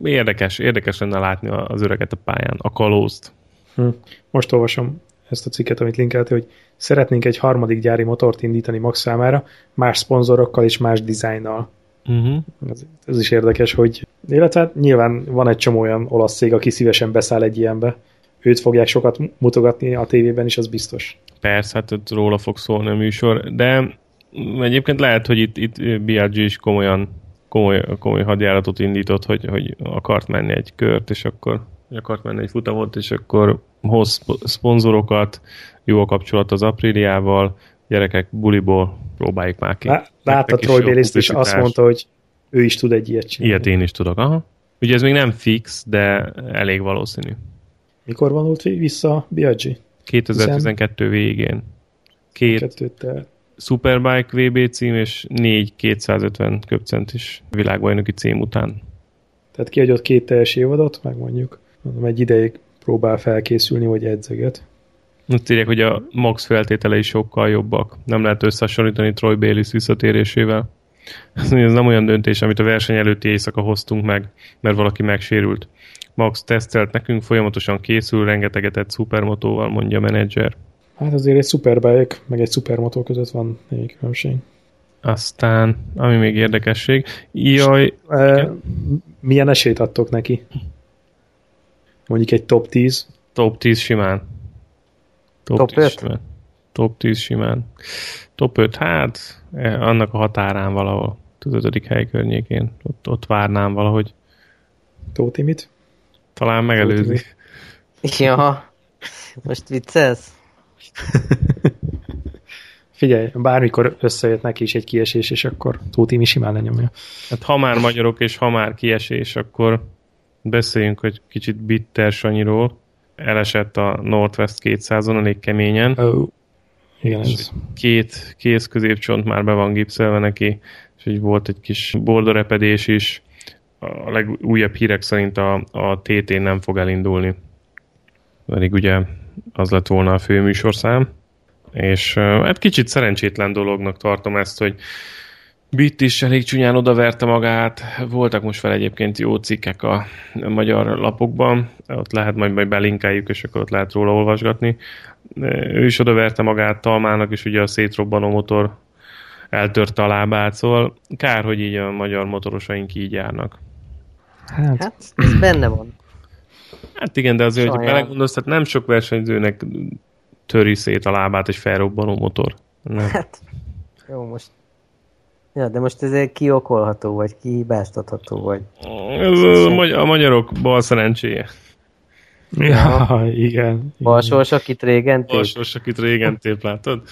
érdekes, érdekes lenne látni az öreget a pályán, a kalózt. Hm. Most olvasom ezt a cikket, amit linkeltél, hogy szeretnénk egy harmadik gyári motort indítani Max számára, más szponzorokkal és más dizájnnal. Uh-huh. Ez, ez is érdekes, hogy illetve nyilván van egy csomó olyan olasz cég, aki szívesen beszáll egy ilyenbe. Őt fogják sokat mutogatni a tévében is, az biztos. Persze, hát róla fog szólni a műsor, de egyébként lehet, hogy itt, itt BRG is komolyan komoly, komoly hadjáratot indított, hogy, hogy akart menni egy kört, és akkor akart menni egy futamot, és akkor hoz szponzorokat, jó a kapcsolat az Apriliával, gyerekek buliból próbáljuk már ki. Lát a Troy Bayliss is azt mondta, hogy ő is tud egy ilyet csinálni. Ilyet én is tudok, aha. Ugye ez még nem fix, de elég valószínű. Mikor vonult vissza Biaggi? 2012 Hiszen... végén. Két, Superbike VB cím, és négy 250 köpcentis világbajnoki cím után. Tehát kiadott két teljes évadot, meg mondjuk mondom, egy ideig próbál felkészülni, vagy edzeget. Azt írják, hogy a max feltételei sokkal jobbak. Nem lehet összehasonlítani Troy Bayliss visszatérésével. Ez nem olyan döntés, amit a verseny előtti éjszaka hoztunk meg, mert valaki megsérült. Max tesztelt nekünk, folyamatosan készül, rengeteget egy szupermotóval, mondja a menedzser. Hát azért egy szuperbike, meg egy szupermotó között van némi különbség. Aztán, ami még érdekesség, jaj... E, milyen esélyt adtok neki? Mondjuk egy top 10? Top 10 simán. Top, top 5? Simán. Top 10 simán. Top 5, hát eh, annak a határán valahol, az ötödik hely környékén. Ott, ott várnám valahogy. Tóti mit? Talán megelőzi. Ja, most viccelsz? Figyelj, bármikor összejött neki is egy kiesés, és akkor Tóti mi simán lenyomja. Hát ha már magyarok, és ha már kiesés, akkor beszéljünk egy kicsit Bitter Sanyiról. Elesett a Northwest 200-on elég keményen. Oh. Igen, ez. Két kéz középcsont már be van gipszelve neki, és így volt egy kis bordorepedés is. A legújabb hírek szerint a, a TT nem fog elindulni. Pedig ugye az lett volna a főműsorszám. És hát kicsit szerencsétlen dolognak tartom ezt, hogy Bitt is elég csúnyán odaverte magát. Voltak most fel egyébként jó cikkek a magyar lapokban, ott lehet majd, majd belinkeljük, és akkor ott lehet róla olvasgatni. Ő is odaverte magát Talmának, és ugye a szétrobbanó motor eltörte a lábát, szóval kár, hogy így a magyar motorosaink így járnak. Hát, hát ez benne van. Hát igen, de azért, Saján. hogy belegondolsz, tehát nem sok versenyzőnek töri szét a lábát egy felrobbanó motor. Nem. Hát, jó, most Ja, de most ezért kiokolható, vagy kihibáztatható, vagy... Ez a, a magyarok bal szerencséje. Ja, igen. Balsors, akit régen tép. Balsors, akit régen tép, látod?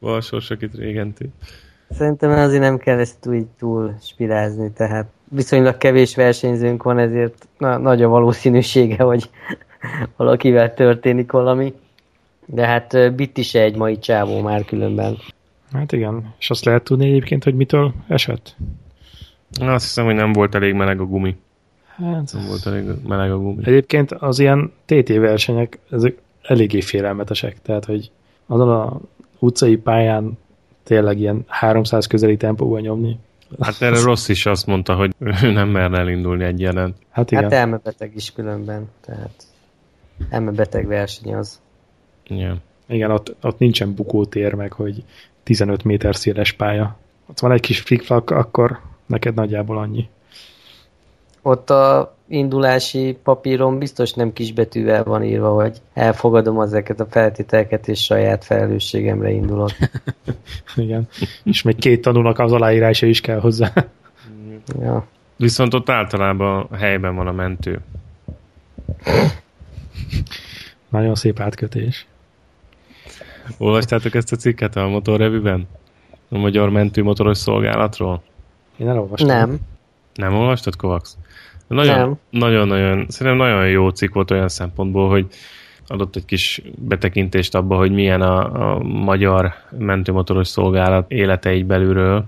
Balsors, akit régen tép. Szerintem azért nem kell ezt túl, túl spirázni, tehát viszonylag kevés versenyzőnk van, ezért na, nagy a valószínűsége, hogy valakivel történik valami. De hát Bitti se egy mai csávó már különben. Hát igen, és azt lehet tudni egyébként, hogy mitől esett? Azt hiszem, hogy nem volt elég meleg a gumi. Hát, nem volt elég meleg a gumi. Egyébként az ilyen TT versenyek, ezek eléggé félelmetesek, tehát, hogy azon a utcai pályán tényleg ilyen 300 közeli tempóban nyomni. Hát erre rossz is azt mondta, hogy ő nem merne elindulni egy jelent. Hát, igen. hát elmebeteg is különben, tehát elmebeteg verseny az. Yeah. Igen, ott, ott nincsen bukótér meg, hogy 15 méter széles pálya. Ott van egy kis flikflak, akkor neked nagyjából annyi. Ott a indulási papíron biztos nem kisbetűvel van írva, hogy elfogadom ezeket a feltételeket, és saját felelősségemre indulok. Igen. És még két tanulnak az aláírása is kell hozzá. ja. Viszont ott általában a helyben van a mentő. Nagyon szép átkötés. Olvastátok ezt a cikket a motorrevűben? A Magyar Mentő Motoros Szolgálatról? Én elolvastam. Nem. Nem olvastad, Kovacs? Nagyon, Nem. nagyon, nagyon, szerintem nagyon jó cikk volt olyan szempontból, hogy adott egy kis betekintést abba, hogy milyen a, a magyar mentőmotoros szolgálat élete így belülről,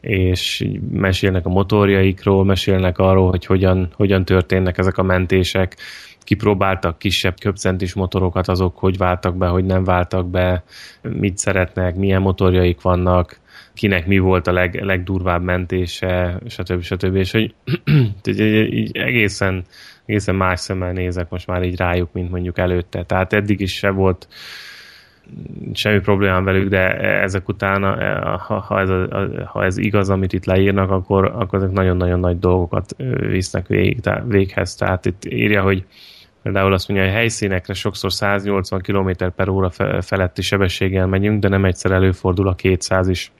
és mesélnek a motorjaikról, mesélnek arról, hogy hogyan, hogyan történnek ezek a mentések, kipróbáltak kisebb köpcentis motorokat, azok hogy váltak be, hogy nem váltak be, mit szeretnek, milyen motorjaik vannak, kinek mi volt a leg, legdurvább mentése, stb. stb. És hogy így egészen, egészen más szemmel nézek most már így rájuk, mint mondjuk előtte. Tehát eddig is se volt semmi problémám velük, de ezek után, ha, ha, ez, ha ez igaz, amit itt leírnak, akkor, akkor ezek nagyon-nagyon nagy dolgokat visznek végig, tehát, véghez. Tehát itt írja, hogy Például azt mondja, hogy helyszínekre sokszor 180 km per óra feletti sebességgel megyünk, de nem egyszer előfordul a 200 is.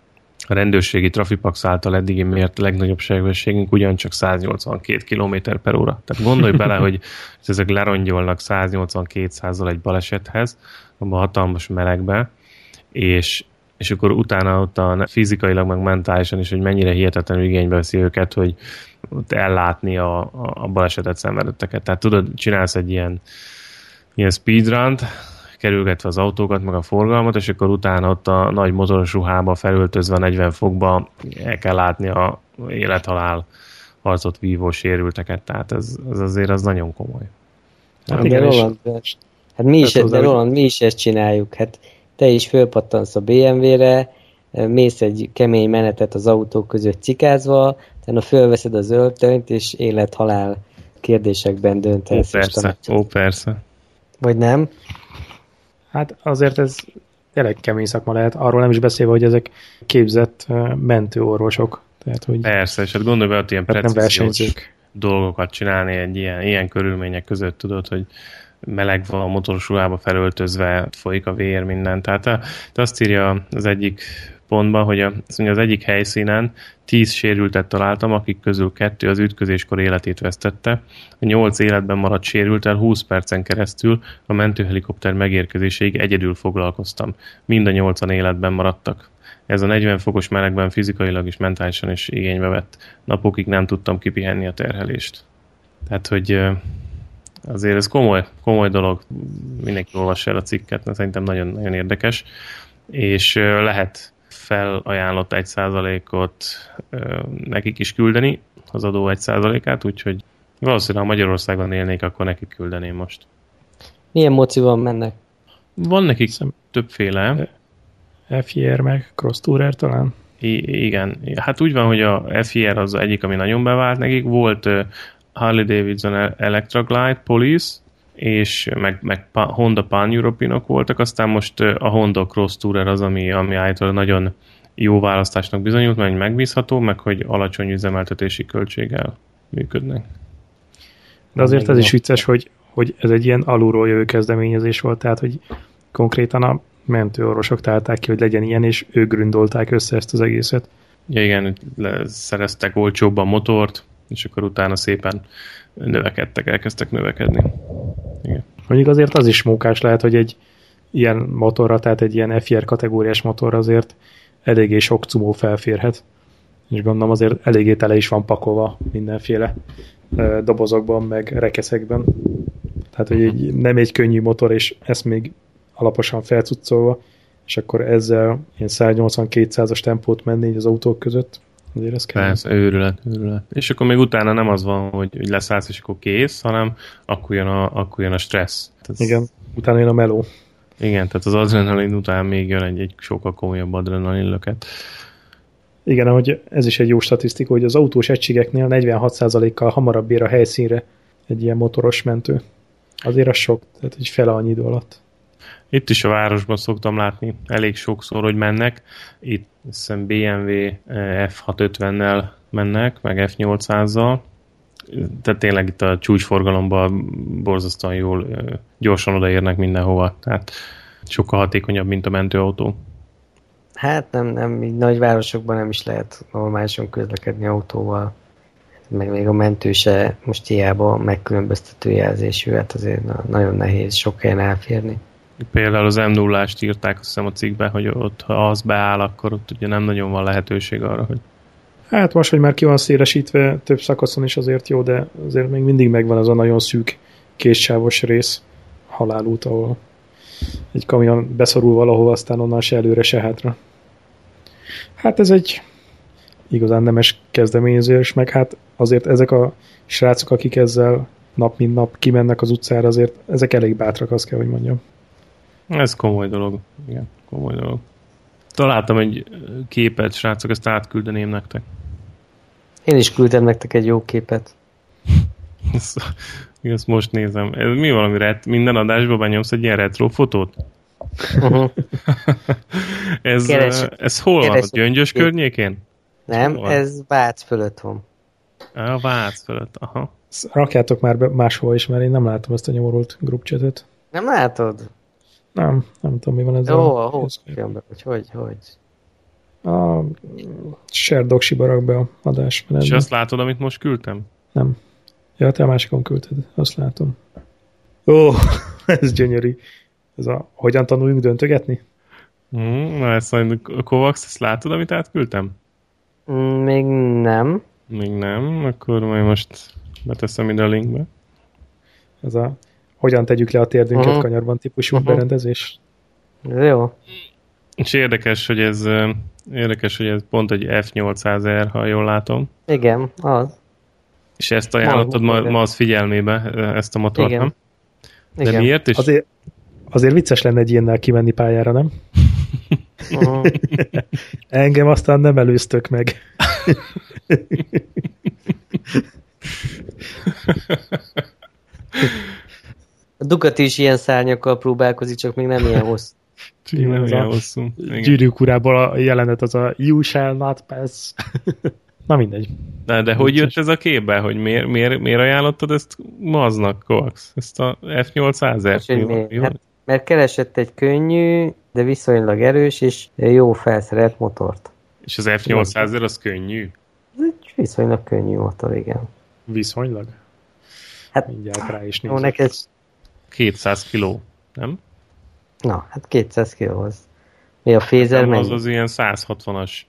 A rendőrségi Trafipax által eddigi mért legnagyobb sebességünk ugyancsak 182 km per óra. Tehát gondolj bele, hogy ezek lerongyolnak 182-100-zal egy balesethez, abban a hatalmas melegbe, és és akkor utána ott a fizikailag, meg mentálisan is, hogy mennyire hihetetlenül igénybe veszi őket, hogy ott ellátni a, a balesetet szenvedetteket. Tehát tudod, csinálsz egy ilyen, ilyen speedrun kerülgetve az autókat, meg a forgalmat, és akkor utána ott a nagy motoros ruhába felöltözve 40 fokba el kell látni a élethalál harcot vívó sérülteket, tehát ez, ez azért az nagyon komoly. Hát, igen, de Roland, hát mi is, de Roland, mi is ezt csináljuk. Hát te is fölpattansz a BMW-re, mész egy kemény menetet az autók között cikázva, utána fölveszed a zöldtönyt, és élet-halál kérdésekben döntesz. Ó, persze, ó, persze. Vagy nem? Hát azért ez tényleg kemény szakma lehet, arról nem is beszélve, hogy ezek képzett mentőorvosok. Tehát, hogy Persze, és hát gondolj be, hogy ilyen precíziós dolgokat csinálni egy ilyen, ilyen körülmények között, tudod, hogy meleg van a motoros ruhába felöltözve, folyik a vér, minden. Tehát te azt írja az egyik pontban, hogy a, az egyik helyszínen tíz sérültet találtam, akik közül kettő az ütközéskor életét vesztette. A nyolc életben maradt sérültel 20 percen keresztül a mentőhelikopter megérkezéséig egyedül foglalkoztam. Mind a nyolcan életben maradtak. Ez a 40 fokos melegben fizikailag és mentálisan is igénybe vett. Napokig nem tudtam kipihenni a terhelést. Tehát, hogy azért ez komoly, komoly dolog. Mindenki olvassa el a cikket, mert szerintem nagyon, nagyon érdekes. És lehet felajánlott egy százalékot nekik is küldeni, az adó egy százalékát, úgyhogy valószínűleg ha Magyarországon élnék, akkor nekik küldeném most. Milyen van mennek? Van nekik Szem... többféle. FIR meg Cross Tourer talán? I- igen. Hát úgy van, hogy a FIR az egyik, ami nagyon bevált nekik. Volt Harley Davidson Electra Glide Police, és meg, meg Honda Pan european voltak, aztán most a Honda Cross Tourer az, ami, ami által nagyon jó választásnak bizonyult, mert megbízható, meg hogy alacsony üzemeltetési költséggel működnek. De azért ez is vicces, hogy, hogy ez egy ilyen alulról jövő kezdeményezés volt, tehát hogy konkrétan a mentőorvosok találták ki, hogy legyen ilyen, és ők gründolták össze ezt az egészet. Ja, igen, szereztek olcsóbban motort, és akkor utána szépen növekedtek, elkezdtek növekedni. Igen. Mondjuk azért az is mókás lehet, hogy egy ilyen motorra, tehát egy ilyen FR kategóriás motor azért eléggé sok cumó felférhet. És gondolom azért eléggé tele is van pakolva mindenféle dobozokban, meg rekeszekben. Tehát, hogy egy, nem egy könnyű motor, és ezt még alaposan felcuccolva, és akkor ezzel ilyen 180-200-as tempót menni az autók között, azért ez kell. Persze, őrület, őrület. És akkor még utána nem az van, hogy, hogy leszállsz, és akkor kész, hanem akkor jön a, akkor jön a stressz. Tehát Igen, utána jön a meló. Igen, tehát az adrenalin után még jön egy, egy sokkal komolyabb adrenalin löket. Igen, ahogy ez is egy jó statisztika, hogy az autós egységeknél 46%-kal hamarabb ér a helyszínre egy ilyen motoros mentő. Azért az sok, tehát egy fele annyi idő alatt. Itt is a városban szoktam látni elég sokszor, hogy mennek. Itt hiszem BMW F650-nel mennek, meg F800-zal. Tehát tényleg itt a csúcsforgalomban borzasztóan jól, gyorsan odaérnek mindenhova. Tehát sokkal hatékonyabb, mint a mentőautó. Hát nem, nem, így nagyvárosokban nem is lehet normálisan közlekedni autóval. Meg még a mentő se most hiába megkülönböztető jelzésű, hát azért nagyon nehéz sok helyen elférni. Például az m 0 írták azt hiszem a cikkben, hogy ott, ha az beáll, akkor ott ugye nem nagyon van lehetőség arra, hogy Hát most, hogy már ki van szélesítve több szakaszon is azért jó, de azért még mindig megvan az a nagyon szűk késsávos rész, halálút, ahol egy kamion beszorul valahova, aztán onnan se előre, se hátra. Hát ez egy igazán nemes kezdeményezés, meg hát azért ezek a srácok, akik ezzel nap mint nap kimennek az utcára, azért ezek elég bátrak, azt kell, hogy mondjam. Ez komoly dolog. Igen, komoly dolog. Találtam egy képet, srácok, ezt átküldeném nektek. Én is küldtem nektek egy jó képet. ezt, ezt most nézem. Ez mi valami ret, minden adásban benyomsz egy ilyen retro fotót? Uh-huh. ez, Keres, ez hol keres, van? A gyöngyös én. környékén? Nem, van? ez Vác fölött van. A Vác fölött, aha. Rakjátok már be máshol is, mert én nem látom ezt a nyomorult groupchatet. Nem látod? Nem, nem tudom, mi van ez. Jó, a hófilmben, hogy hogy, hogy. A Sherdoksi barakbe a adás. És azt látod, amit most küldtem? Nem. Ja, te a másikon küldted, azt látom. Ó, ez gyönyörű. Ez a, hogyan tanuljunk döntögetni? Mm, na, ezt a Kovacs, ezt látod, amit átküldtem? Mm, még nem. Még nem, akkor majd most beteszem ide a linkbe. Ez a hogyan tegyük le a térdünket Mhm. kanyarban típusú Mhm. berendezés. Ez jó. És érdekes, hogy ez érdekes, hogy ez pont egy F800R, ha jól látom. Igen, az. És ezt ajánlottad ma, ma az figyelmébe, ezt a motort, Igen. nem? De Igen. miért is? Azért, azért vicces lenne egy ilyennel kimenni pályára, nem? Mhm. Engem aztán nem előztök meg. A Ducati is ilyen szárnyakkal próbálkozik, csak még nem ilyen hosszú. Igen, nem ilyen a hosszú. Gyűrűk urából a jelenet az a You shall not pass. Na mindegy. De, de hogy jött ez a képbe, hogy miért, miért, miért ajánlottad ezt maznak, Kovacs? Ezt a F800-et? Most, hogy miért? Hát, mert keresett egy könnyű, de viszonylag erős és jó felszerelt motort. És az F800 az könnyű? Ez egy viszonylag könnyű motor, igen. Viszonylag. Hát, Mindjárt rá is jó, nézek. neked, 200 kiló, nem? na, hát 200 kilóhoz. Mi a fézer az mennyi? az ilyen 160-as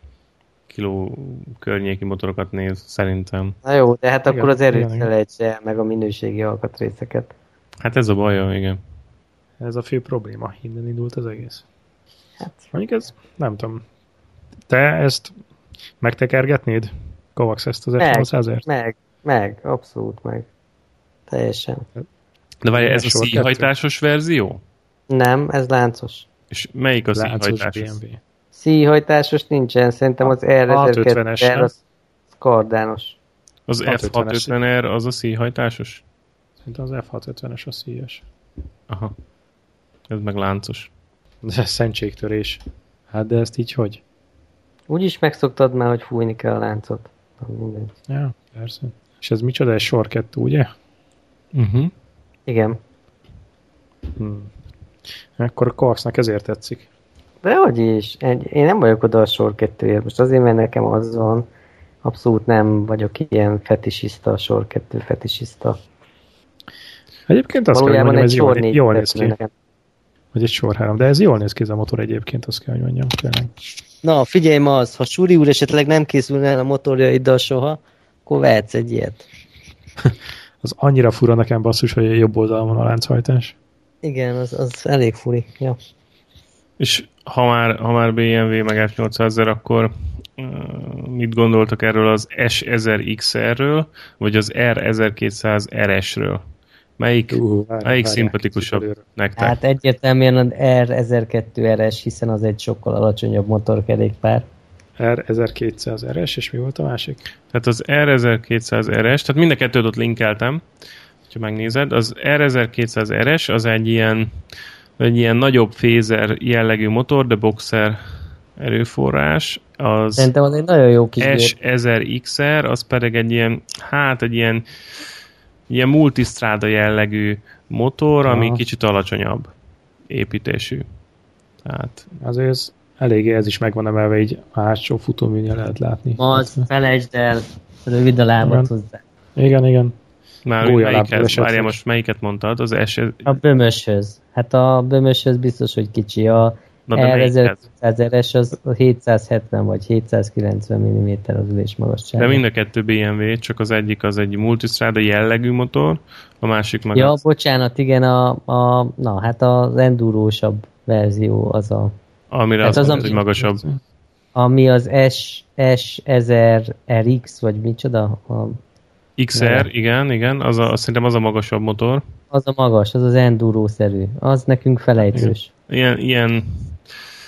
kiló környéki motorokat néz, szerintem. Na jó, de hát Igen, akkor az erőt igen, igen. felejts el, meg a minőségi alkatrészeket. Hát ez a baja, igen. Ez a fő probléma. Innen indult az egész. Hát, Mondjuk ez, nem tudom. Te ezt megtekergetnéd? Kovacs ezt az Meg. F800-ért? meg, meg, abszolút meg. Teljesen. De várj, ez a Sor szíhajtásos verzió? Nem, ez láncos. És melyik a Láncos szíhajtásos? BMW. Szíjhajtásos nincsen, szerintem az A650-es, R1002 nem? az kardános. Az 650-es. F650R az a szíhajtásos? Szerintem az F650-es a szíjas. Aha. Ez meg láncos. De ez szentségtörés. Hát de ezt így hogy? Úgyis megszoktad már, hogy fújni kell a láncot. Ja, persze. És ez micsoda? Ez sor kettő, ugye? Uh-huh. Igen. Hmm. Akkor a Kovacsnak ezért tetszik. De hogy is, egy, én nem vagyok oda a sor kettőért. Most azért, mert nekem az van, abszolút nem vagyok ilyen fetisista, a sor kettő fetisista. Egyébként azt kell, hogy Valójában mondjam, egy ez jól, jól néz ki. nekem. Vagy egy sor három. De ez jól néz ki ez a motor egyébként, azt kell, hogy mondjam. Tényleg. Na, figyelj ma az, ha Suri úr esetleg nem készülne el a motorjaiddal soha, akkor vehetsz egy ilyet. Az annyira fura nekem basszus, hogy a jobb oldalon van a lánchajtás. Igen, az, az elég furi. Ja. És ha már, ha már BMW meg F800-er, akkor uh, mit gondoltak erről az S1000XR-ről, vagy az R1200RS-ről? Melyik, Uh, várj, melyik várjál, szimpatikusabb előre. nektek? Hát egyértelműen az R1002RS, hiszen az egy sokkal alacsonyabb motorkerékpár. R1200 RS, és mi volt a másik? Tehát az R1200RS, tehát mind a kettőt ott linkeltem, ha megnézed, az R1200RS az egy ilyen, egy ilyen nagyobb fézer jellegű motor, de boxer erőforrás, az Szerintem az egy nagyon jó kis gép. S1000XR, az pedig egy ilyen, hát egy ilyen, ilyen multistrada jellegű motor, ami Aha. kicsit alacsonyabb építésű. Tehát Azért ez eléggé ez is megvan emelve, így a hátsó futóműnél lehet látni. Az, felejtsd el, rövid a lábat Igen. hozzá. Igen, igen. már esetleg. várjál most melyiket mondtad? Az S, A bömöshöz. Hát a bömöshöz biztos, hogy kicsi. A na de melyiket? R1200-es az 770 vagy 790 mm az ülés magasság. De mind a kettő BMW, csak az egyik az egy multistrada jellegű motor, a másik meg Ja, az, bocsánat, igen, a, a, na, hát az endurósabb verzió az a, amire hát az, mondod, ami- hogy magasabb. ami az S, S1000RX, vagy micsoda? A, XR, igen, igen, az a, azt szerintem az a magasabb motor. az a magas, az az enduro-szerű. Az nekünk felejtős. Ilyen, ilyen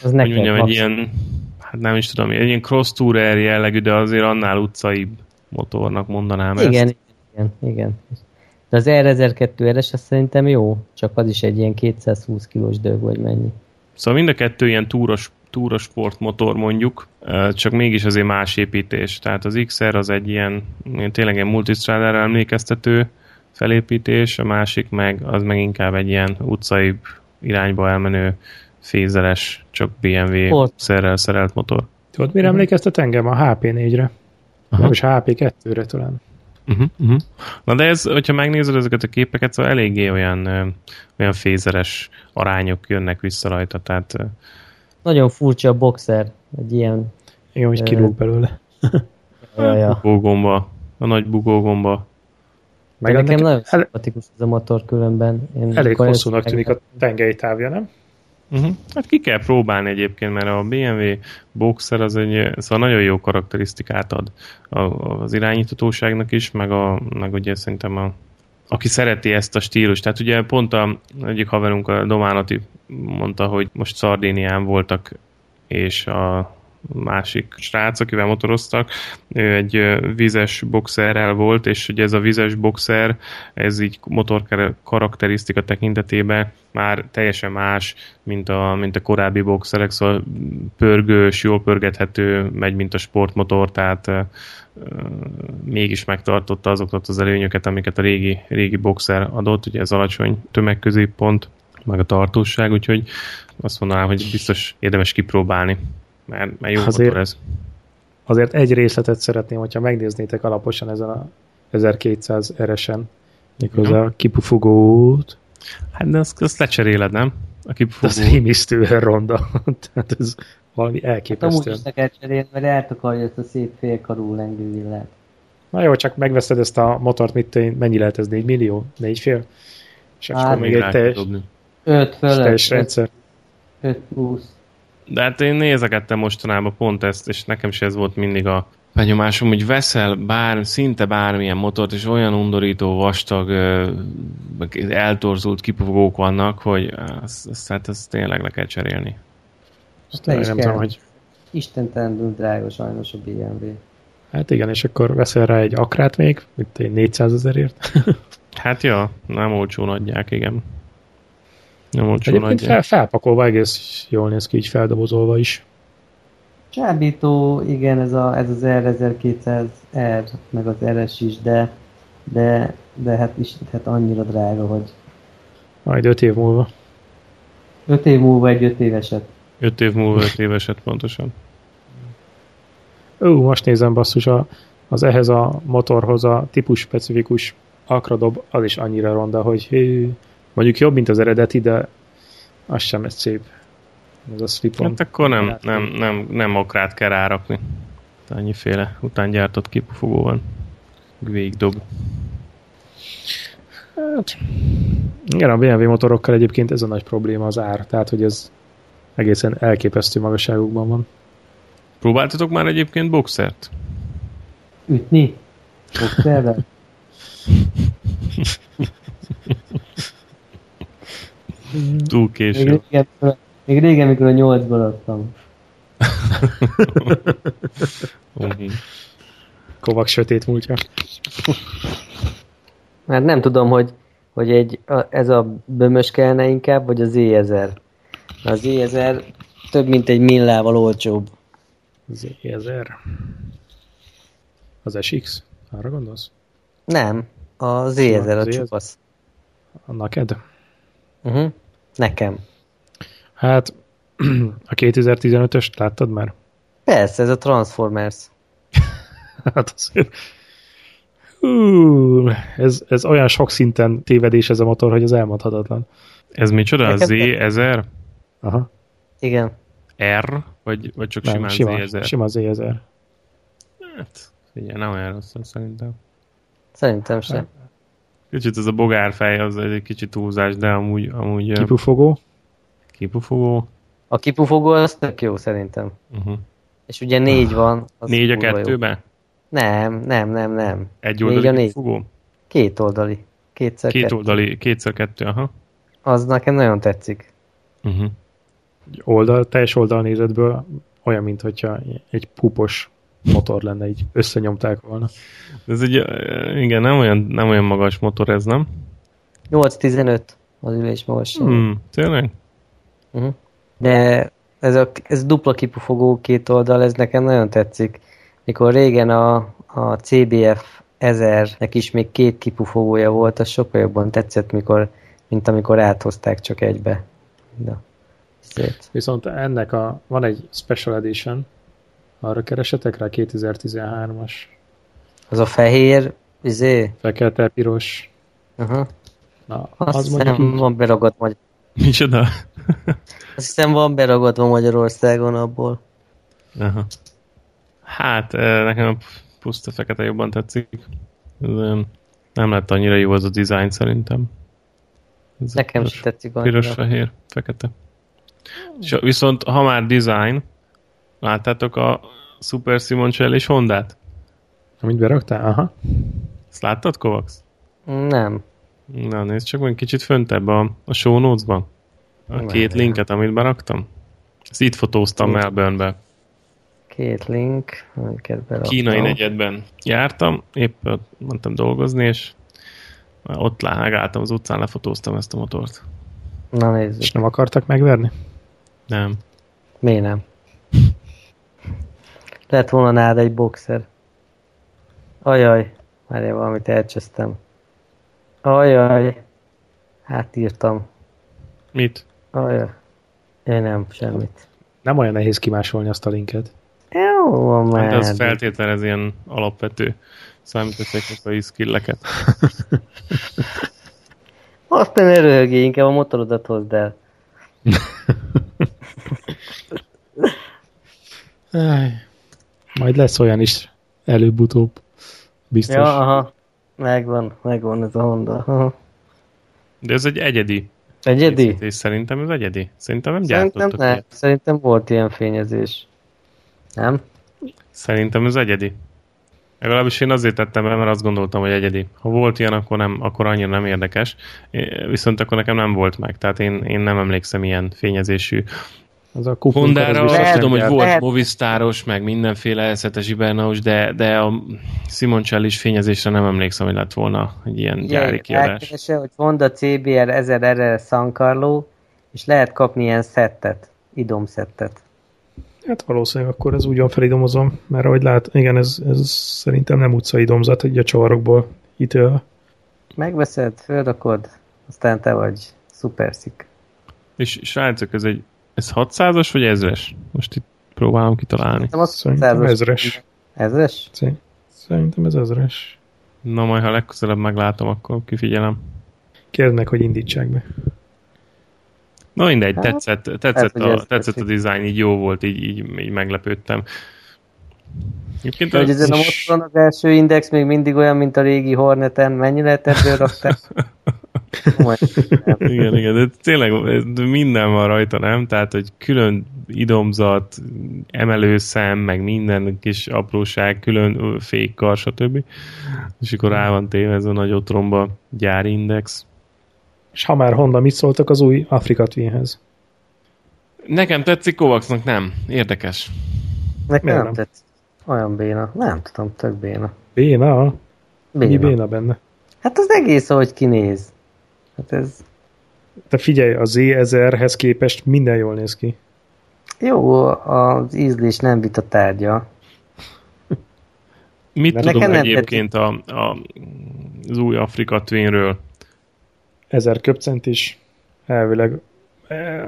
Az hogy mondjam, egy ilyen, hát nem is tudom, egy ilyen cross tourer jellegű, de azért annál utcai motornak mondanám Igen, ezt. igen, igen. De az R1002-es az szerintem jó, csak az is egy ilyen 220 kilós dög, vagy mennyi. Szóval mind a kettő ilyen túros, túros sportmotor mondjuk, csak mégis azért más építés. Tehát az XR az egy ilyen, tényleg ilyen multistradára emlékeztető felépítés, a másik meg az meg inkább egy ilyen utcai irányba elmenő fézeres, csak BMW Sport. szerrel szerelt motor. Tudod, mire emlékeztet engem? A HP4-re. Aha. Nem is HP2-re talán. Uh-huh, uh-huh. Na de ez, hogyha megnézed ezeket a képeket, szóval eléggé olyan, olyan fézeres arányok jönnek vissza rajta, tehát Nagyon furcsa a boxer, egy ilyen... Igen, hogy Ö, kilóg belőle. Ja, ja. bugógomba, a nagy bugógomba. Meg nekem nagyon el... szimpatikus ez a motor különben. Én elég hosszúnak tűnik a tengely távja, nem? Uh-huh. Hát ki kell próbálni egyébként, mert a BMW Boxer az egy szóval nagyon jó karakterisztikát ad az irányítatóságnak is, meg, a, meg ugye szerintem a, aki szereti ezt a stílust. Tehát ugye pont a egyik haverunk, a Dománati mondta, hogy most Szardénián voltak, és a másik srác, akivel motoroztak, ő egy vizes boxerrel volt, és ugye ez a vizes boxer, ez így motor karakterisztika tekintetében már teljesen más, mint a, mint a korábbi boxerek, szóval pörgős, jól pörgethető, megy, mint a sportmotor, tehát mégis megtartotta azokat az előnyöket, amiket a régi, régi boxer adott, ugye ez alacsony tömegközéppont, meg a tartóság, úgyhogy azt mondanám, hogy biztos érdemes kipróbálni mert, mert jó azért, ez. Azért egy részletet szeretném, hogyha megnéznétek alaposan ezen a 1200 RS-en, méghozzá ja. a kipufogót. Hát de azt, azt lecseréled, nem? A kipufogó. Az rémisztően ronda. Tehát ez valami elképesztő. Hát amúgy is kell cserélni, mert eltakarja ezt a szép félkarú lengővillát. Na jó, csak megveszed ezt a motort, mit, mennyi lehet ez? 4 millió? 4 fél? És hát, akkor még egy teljes, 5 fölött. teljes rendszer. 5 plusz. De hát én nézegettem mostanában pont ezt, és nekem is ez volt mindig a benyomásom, hogy veszel bár, szinte bármilyen motort, és olyan undorító, vastag, eltorzult kipufogók vannak, hogy azt, azt, hát ezt tényleg le kell cserélni. Azt nem kell. tudom, hogy... Istentelen drága sajnos a BMW. Hát igen, és akkor veszel rá egy akrát még, mint egy 400 ezerért. hát ja, nem olcsón adják, igen. Nem olcsó Egyébként fel, felpakolva egész jól néz ki, így feldobozolva is. Csábító, igen, ez, a, ez az R1200R, meg az RS is, de, de, de hát is hát annyira drága, hogy... Majd öt év múlva. Öt év múlva egy öt éveset. Öt év múlva öt éveset, pontosan. Ó, most nézem basszus, a, az ehhez a motorhoz a típus specifikus akradob, az is annyira ronda, hogy hű, Mondjuk jobb, mint az eredeti, de az sem ez szép. Ez a slip Hát akkor nem, nem, nem, nem okrát kell rárakni. Annyiféle után gyártott kipufogó van. Végigdob. Hát, igen, a BMW motorokkal egyébként ez a nagy probléma az ár. Tehát, hogy ez egészen elképesztő magasságokban van. Próbáltatok már egyébként boxert? Ütni? Boxerrel? Túl késő. Még régen, még régen mikor a nyolcban adtam. Kovak sötét múltja. Hát nem tudom, hogy, hogy egy, a, ez a bömös kellene inkább, vagy az E1000. Az E1000 több mint egy millával olcsóbb. Az E1000? Az SX? Arra gondolsz? Nem, az E1000 a csupasz. A neked? Uh-huh. Nekem. Hát, a 2015-öst láttad már? Persze, ez a Transformers. hát azért... Hú, ez, ez olyan sok szinten tévedés ez a motor, hogy az elmondhatatlan. Ez micsoda? A Z1000? Aha. Igen. R? Vagy, vagy csak Nem, simán sima, Z1000? Sima Z1000. Hát, figyelj, nem olyan rossz szerintem. Szerintem sem. Kicsit ez a bogárfej az egy kicsit túlzás, de amúgy... amúgy kipufogó. Kipufogó. A kipufogó az tök jó szerintem. Uh-huh. És ugye négy van. Az négy a kettőben? Nem, nem, nem, nem. Egy oldali négy a kipufogó? Két oldali. Kétszer Két kettő. oldali, kétszer kettő, aha. Az nekem nagyon tetszik. Uh-huh. Oldal, teljes oldalnézetből olyan, mint hogyha egy pupos motor lenne, így összenyomták volna. Ez egy, igen, nem olyan, nem olyan magas motor ez, nem? 8-15 az ülés magasság. Hmm, tényleg? Uh-huh. De ez a ez dupla kipufogó két oldal, ez nekem nagyon tetszik. Mikor régen a, a CBF 1000-nek is még két kipufogója volt, az sokkal jobban tetszett, mikor, mint amikor áthozták csak egybe. De, szét. Viszont ennek a, van egy Special Edition, arra keresetek rá 2013-as. Az a fehér, izé? Fekete, piros. Aha. Na, Azt az hiszem, így... van beragadt Magyar... Micsoda? Azt hiszem van beragadva Magyarországon abból. Aha. Hát, nekem a puszta fekete jobban tetszik. Nem lett annyira jó az a design szerintem. Ez Nekem is tetszik annyira. Piros, fehér, fekete. És viszont, ha már design, láttátok a Super Simoncelli és Hondát? Amit beraktál? Aha. Ezt láttad, Kovacs? Nem. Na, nézd csak meg kicsit föntebb a, a show notes-ban. A nem két nem. linket, amit beraktam. Ezt itt fotóztam Melbourne-be. Két link, amiket beraktam. Kínai negyedben jártam, épp mentem dolgozni, és ott megálltam az utcán, lefotóztam ezt a motort. Na nézzük. És nem akartak megverni? Nem. Miért nem? Lett volna nád egy boxer. Ajaj, már én valamit elcsesztem. Ajaj, hát írtam. Mit? Ajaj, én nem, semmit. Nem olyan nehéz kimásolni azt a linket. Jó van már. Hát ez feltételez ilyen alapvető számítástechnikai skilleket. Azt nem erőhögé, inkább a motorodat hozd el. Majd lesz olyan is előbb-utóbb. Biztos. Ja, aha. Megvan, megvan ez a Honda. Aha. De ez egy egyedi. Egyedi? És szerintem ez egyedi. Szerintem nem Szerintem ne. ilyet. Szerintem volt ilyen fényezés. Nem? Szerintem ez egyedi. Legalábbis én azért tettem be, mert azt gondoltam, hogy egyedi. Ha volt ilyen, akkor, nem, akkor annyira nem érdekes. Viszont akkor nekem nem volt meg. Tehát én, én nem emlékszem ilyen fényezésű az a Hondára azt lehet, tudom, hogy volt lehet. Movistaros, meg mindenféle eszetes Ibernaus, de, de a Simoncellis fényezésre nem emlékszem, hogy lett volna egy ilyen gyári kiadás. Elkeresse, hogy Honda CBR 1000 RR San Carlo, és lehet kapni ilyen szettet, idom szettet. Hát valószínűleg akkor ez úgy van felidomozom, mert ahogy lát, igen, ez, ez szerintem nem utcai domzat, hogy a csavarokból ítélve. Megveszed, földakod, aztán te vagy szuperszik. És srácok, ez egy ez 600-as vagy ezres? Most itt próbálom kitalálni. Nem azt Szerintem ezres. Ezres? Szerintem ez ezres. Na majd, ha legközelebb meglátom, akkor kifigyelem. Kérd meg, hogy indítsák be. Na mindegy, hát, tetszett, tetszett, a, tetszett a design, így jó volt, így, így, így meglepődtem. Egyébként hogy ezen a motoron az első index még mindig olyan, mint a régi Horneten, mennyi lehet ebből rakták? igen, igen, de tényleg minden van rajta, nem? Tehát, hogy külön idomzat, emelőszem, meg minden kis apróság, külön fékkar, stb. És akkor rá van téve ez a nagy otromba gyárindex. És ha már Honda, mit szóltak az új Afrika Twinhez? Nekem tetszik, Kovacsnak nem. Érdekes. Nekem nem, nem tetszik. Olyan béna. Nem tudom, tök béna. Béna? béna. Mi béna benne? Hát az egész, ahogy kinéz. Hát ez... Te figyelj, a Z1000-hez képest minden jól néz ki. Jó, az ízlés nem vita tárgya. Mit De tudom egyébként a, a, az új Afrika Twinről? 1000 köpcentis, elvileg.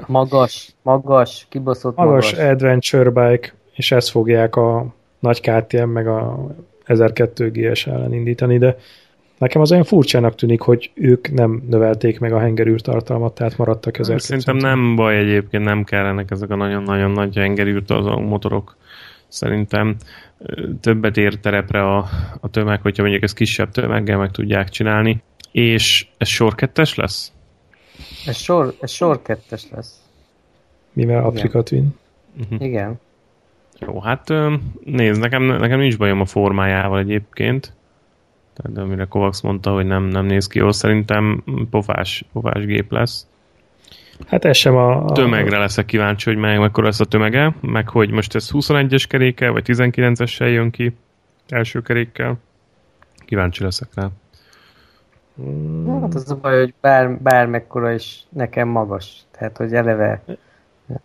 Magas, magas, kibaszott magas. Magas adventure bike, és ezt fogják a nagy KTM meg a 1002 GS ellen indítani, de Nekem az olyan furcsának tűnik, hogy ők nem növelték meg a hengerűr tartalmat, tehát maradtak ezek. Szerintem nem baj egyébként, nem kellenek ezek a nagyon-nagyon nagy hengerűr motorok. Szerintem többet ér terepre a, a tömeg, hogyha mondjuk ez kisebb tömeggel meg tudják csinálni. És ez sor kettes lesz? Ez sor, ez sor kettes lesz. Mivel Afrika Twin. Uh-huh. Igen. Jó, hát nézd, nekem, nekem nincs bajom a formájával egyébként. Tehát amire Kovacs mondta, hogy nem, nem néz ki jól, szerintem pofás, pofás gép lesz. Hát ez sem a... a... Tömegre leszek kíváncsi, hogy meg, mekkora lesz a tömege, meg hogy most ez 21-es kerékkel, vagy 19-essel jön ki első kerékkel. Kíváncsi leszek rá. Hmm. Hát az a baj, hogy bár, bármekkora is nekem magas. Tehát, hogy eleve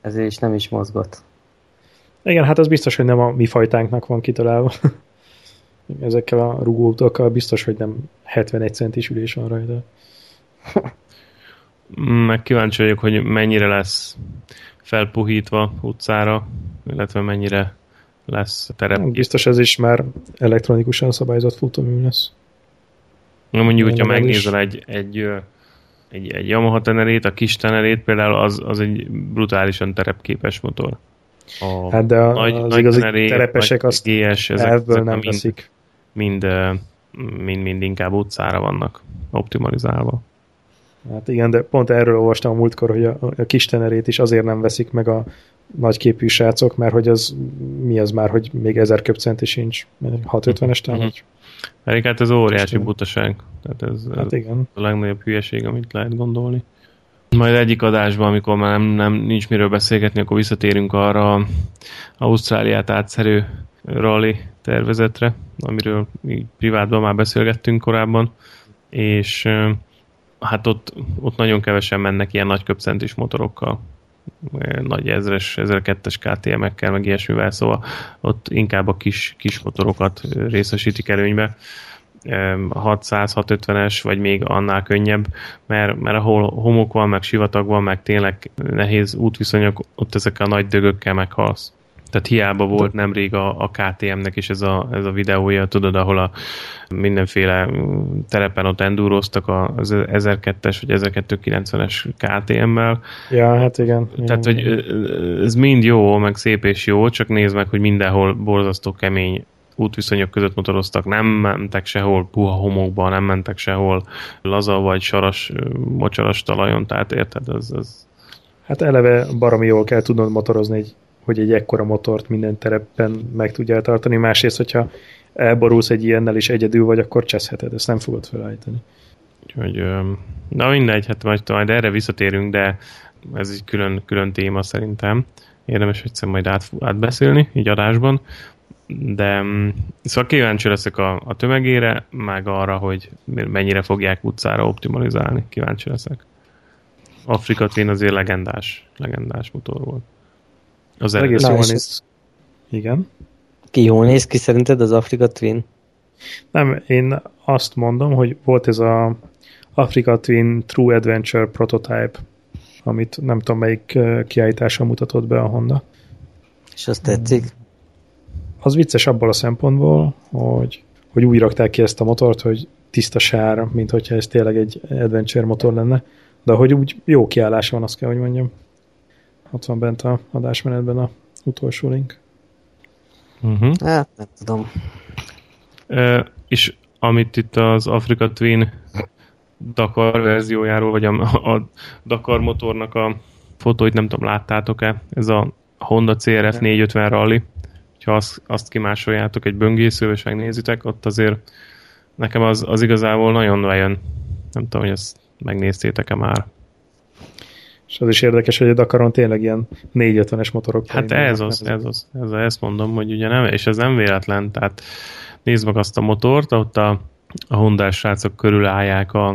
ezért is nem is mozgott. Igen, hát az biztos, hogy nem a mi fajtánknak van kitalálva. Ezekkel a rugótokkal biztos, hogy nem 71 centis ülés van rajta. Meg kíváncsi vagyok, hogy mennyire lesz felpuhítva utcára, illetve mennyire lesz terep. Biztos ez is már elektronikusan szabályozott futómű lesz. Na mondjuk, hogyha megnézel egy, egy, egy, egy Yamaha tenerét, a kis tenerét például az, az egy brutálisan terepképes motor. A hát de a, nagy, az nagy igazi teneré, terepesek azt GS, ezek, ezek nem mind, veszik mind mind-mind inkább utcára vannak optimalizálva. Hát igen, de pont erről olvastam a múltkor, hogy a, a kis tenerét is azért nem veszik meg a nagyképű srácok, mert hogy az mi az már, hogy még 1000 köpcenti sincs, 650-es talán? Pedig hát ez óriási butaság. Tehát ez, hát ez igen. a legnagyobb hülyeség, amit lehet gondolni. Majd egyik adásban, amikor már nem, nem nincs miről beszélgetni, akkor visszatérünk arra Ausztráliát átszerő rally tervezetre, amiről így privátban már beszélgettünk korábban, és hát ott, ott nagyon kevesen mennek ilyen nagy köpcentis motorokkal, nagy ezres, 1002-es KTM-ekkel, meg ilyesmivel, szóval ott inkább a kis, kis motorokat részesítik előnybe. 600-650-es, vagy még annál könnyebb, mert, mert ahol homok van, meg sivatag van, meg tényleg nehéz útviszonyok, ott ezekkel a nagy dögökkel meghalsz. Tehát hiába volt nemrég a, a KTM-nek is ez a, ez a videója, tudod, ahol a mindenféle terepen ott enduroztak az 1002-es vagy 1290-es KTM-mel. Ja, hát igen. Tehát, hogy ez mind jó, meg szép és jó, csak nézd meg, hogy mindenhol borzasztó kemény útviszonyok között motoroztak, nem mentek sehol puha homokba, nem mentek sehol laza vagy saras, mocsaras talajon, tehát érted, ez, ez... Hát eleve baromi jól kell tudnod motorozni, egy, hogy egy ekkora motort minden terepen meg tudja tartani, másrészt, hogyha elborulsz egy ilyennel és egyedül vagy, akkor cseszheted, ezt nem fogod felállítani. Úgyhogy, na mindegy, hát majd, majd erre visszatérünk, de ez egy külön, külön téma szerintem. Érdemes egyszer majd át, átbeszélni, így adásban de szóval kíváncsi leszek a, a tömegére, meg arra, hogy mennyire fogják utcára optimalizálni. Kíváncsi leszek. Afrika Twin azért legendás, legendás motor volt. Az egész jól néz. Igen. Ki jól néz ki szerinted az Afrika Twin? Nem, én azt mondom, hogy volt ez a Afrika Twin True Adventure prototype, amit nem tudom melyik kiállítása mutatott be a Honda. És azt tetszik? az vicces abból a szempontból, hogy, hogy úgy rakták ki ezt a motort, hogy tiszta sár, mint hogyha ez tényleg egy adventure motor lenne, de hogy úgy jó kiállás van, azt kell, hogy mondjam. Ott van bent a adásmenetben a utolsó link. Uh-huh. Hát, nem tudom. E, és amit itt az Africa Twin Dakar verziójáról, vagy a, a Dakar motornak a fotóit nem tudom, láttátok-e? Ez a Honda CRF 450 Rally ha azt, azt kimásoljátok egy böngésző, és megnézitek, ott azért nekem az, az igazából nagyon bejön. Nem tudom, hogy ezt megnéztétek-e már. És az is érdekes, hogy a Dakaron tényleg ilyen 450-es motorok. Hát ez az, ez az, ez az, ezt mondom, hogy ugye nem, és ez nem véletlen, tehát nézd meg azt a motort, ott a, a honda srácok körül állják a,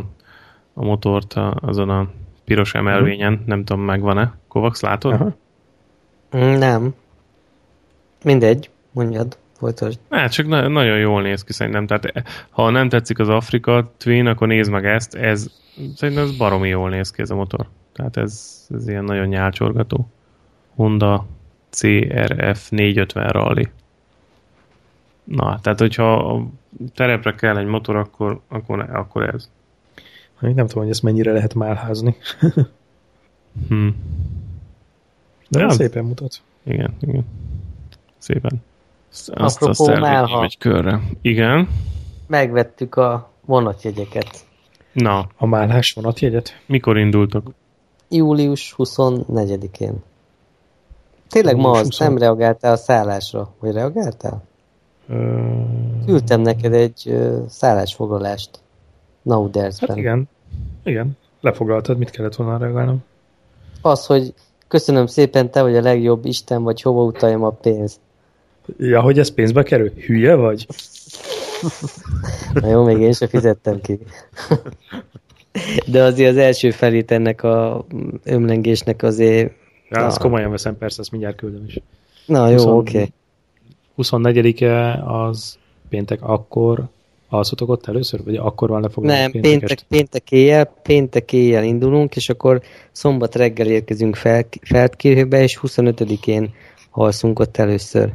a motort a, azon a piros emelvényen, uh-huh. nem tudom, megvan-e. Kovacs, látod? Uh-huh. Nem. Mindegy, mondjad, folytasd. Hát csak na- nagyon jól néz ki szerintem. Tehát eh, ha nem tetszik az Afrika Twin, akkor nézd meg ezt. Ez, szerintem ez baromi jól néz ki ez a motor. Tehát ez, ez ilyen nagyon nyálcsorgató. Honda CRF 450 Rally. Na, tehát hogyha a terepre kell egy motor, akkor, akkor, akkor ez. Még nem tudom, hogy ezt mennyire lehet málházni. hmm. De ja. szépen mutat. Igen, igen szépen. Azt, azt elvinném egy körre. Igen. Megvettük a vonatjegyeket. Na. A málás vonatjegyet? Mikor indultok? Július 24-én. Tényleg ma az 20... nem reagáltál a szállásra. Vagy reagáltál? Ö... Küldtem neked egy uh, szállásfoglalást. Naudersben. Hát igen. Igen. Lefoglaltad, mit kellett volna reagálnom? Az, hogy köszönöm szépen, te vagy a legjobb Isten, vagy hova utaljam a pénzt. Ja, hogy ez pénzbe kerül? Hülye vagy? Na jó, még én sem fizettem ki. De azért az első felét ennek a ömlengésnek azért... Ja, azt komolyan veszem, persze, azt mindjárt küldöm is. Na jó, oké. Okay. 24-e az péntek akkor alszotok ott először, vagy akkor van lefoglalva? Nem, péntek, péntek, péntek éjjel, péntek éjjel indulunk, és akkor szombat reggel érkezünk fel, Feldkirchbe, és 25-én alszunk ott először.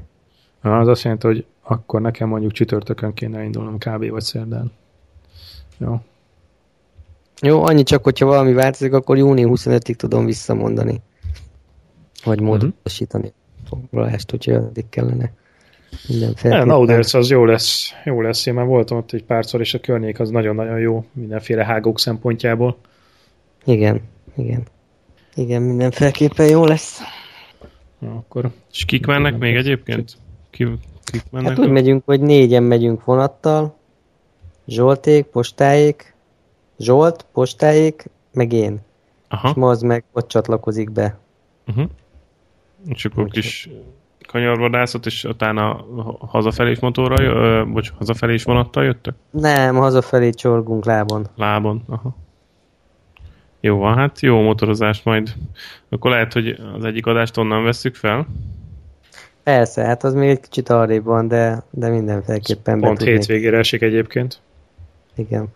Na, az azt jelenti, hogy akkor nekem mondjuk csütörtökön kéne indulnom kb. vagy szerdán. Jó. Jó, annyi csak, hogyha valami változik, akkor júni 25-ig tudom visszamondani. Vagy mhm. módosítani uh-huh. foglalást, hogyha addig kellene. Minden Auderc az jó lesz, jó lesz. Én már voltam ott egy párszor, és a környék az nagyon-nagyon jó mindenféle hágók szempontjából. Igen, igen. Igen, mindenféleképpen jó lesz. Na, akkor... És kik mennek még egyébként? Ki, kik mennek? Hát úgy megyünk, hogy négyen megyünk vonattal. Zsolték, postáik, Zsolt, postáik, meg én. Aha. És ma az meg ott csatlakozik be. Uh-huh. És akkor kis kanyarvadászat, és utána hazafelé is motorra, ö, bocs, hazafelé is vonattal jöttek? Nem, hazafelé csorgunk lábon. Lábon, aha. Jó van, hát jó motorozás majd. Akkor lehet, hogy az egyik adást onnan veszük fel? Persze, hát az még egy kicsit arrébb van, de, de mindenféleképpen Pont hétvégére esik egyébként. Igen.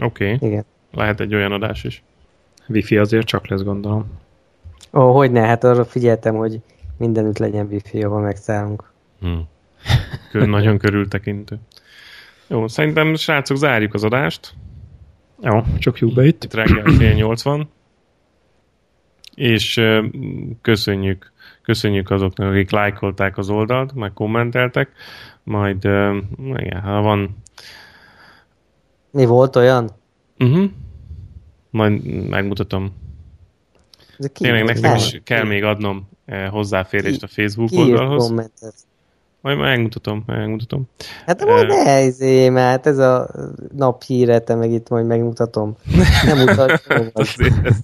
Oké. Okay. Igen. Lehet egy olyan adás is. Wifi azért csak lesz, gondolom. Ó, hogy ne, hát arra figyeltem, hogy mindenütt legyen wifi, ahol megszállunk. Hmm. nagyon körültekintő. Jó, szerintem srácok, zárjuk az adást. Jó, csak jó be itt. Itt reggel fél nyolc van. És köszönjük, köszönjük azoknak, akik lájkolták az oldalt, meg kommenteltek. Majd, igen, ha van... Mi volt olyan? Uh-huh. Majd megmutatom. Tényleg nekem is kell még adnom eh, hozzáférést a Facebook ki oldalhoz. Kommentet? Majd megmutatom, megmutatom. Hát majd uh, ne izé, mert ez a naphíre, te meg itt majd megmutatom. Nem mutatom. azért, ez,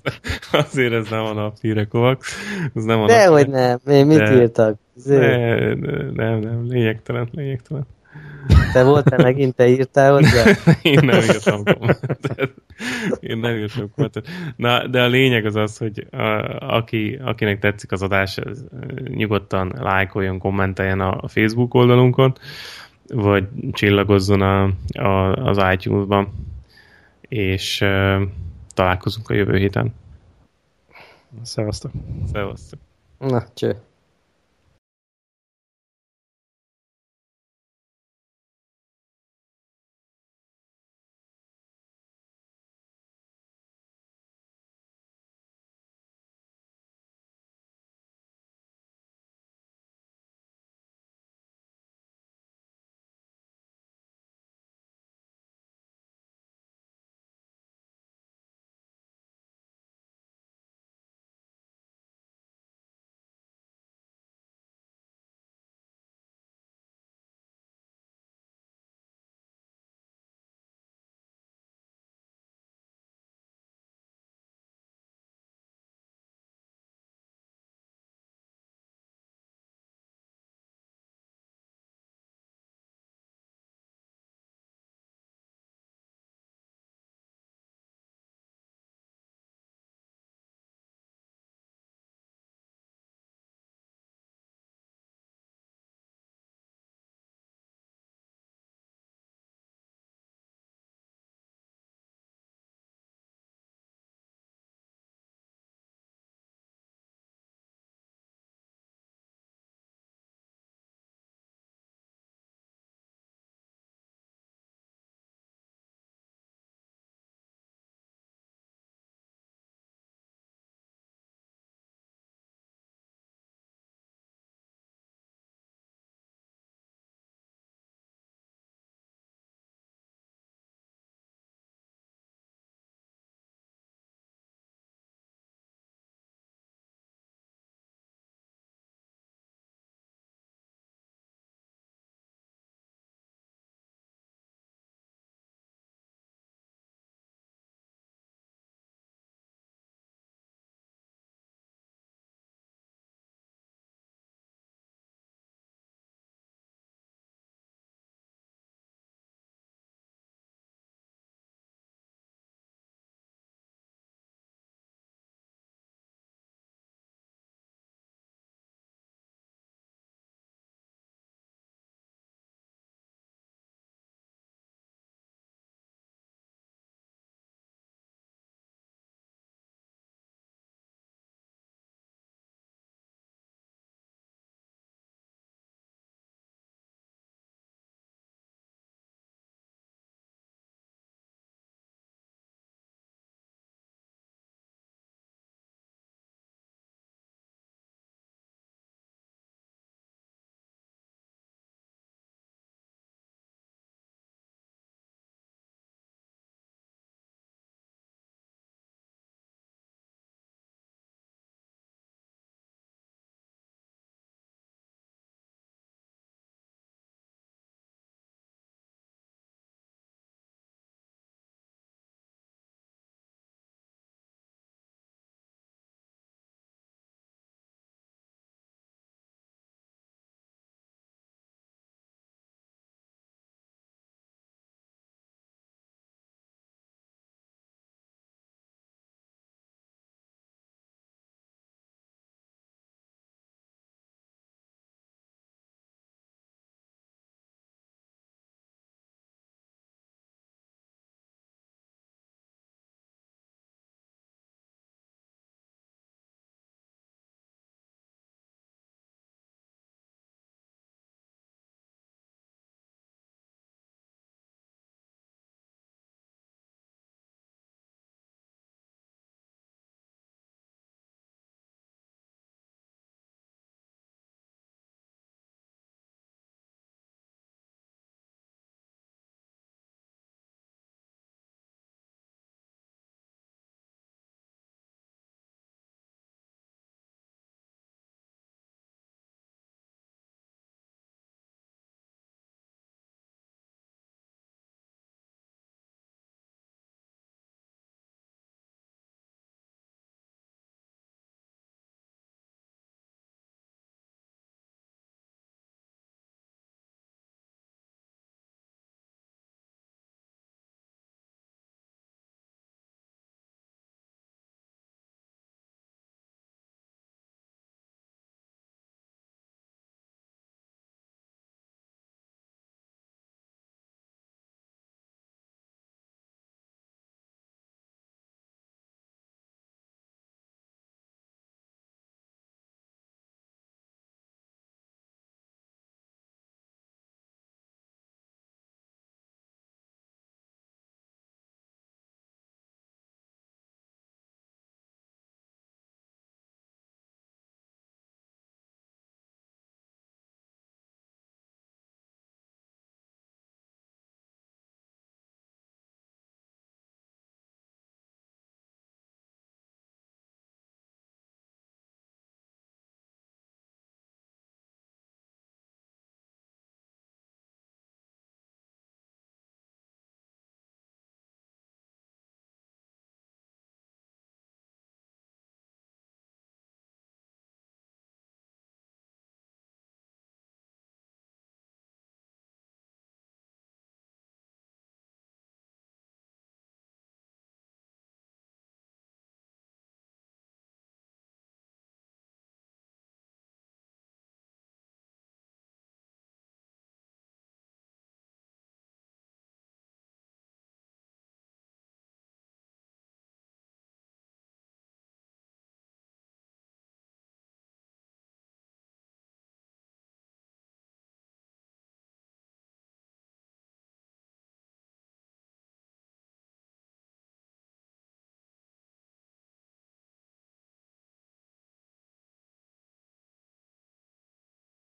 azért ez nem a naphíre, Kovacs. Ez nem a Dehogy nem, én mit De, írtak? Ne, nem, nem, lényegtelen, lényegtelen. Te voltál megint, te írtál hozzá? Én nem írtam kommentet. Én nem írtam kommentet. Na, de a lényeg az az, hogy a, aki, akinek tetszik az adás, az, nyugodtan lájkoljon, kommenteljen a Facebook oldalunkon, vagy csillagozzon a, a, az iTunes-ban, és uh, találkozunk a jövő héten. Szevasztok. Szevasztok. Na, cső.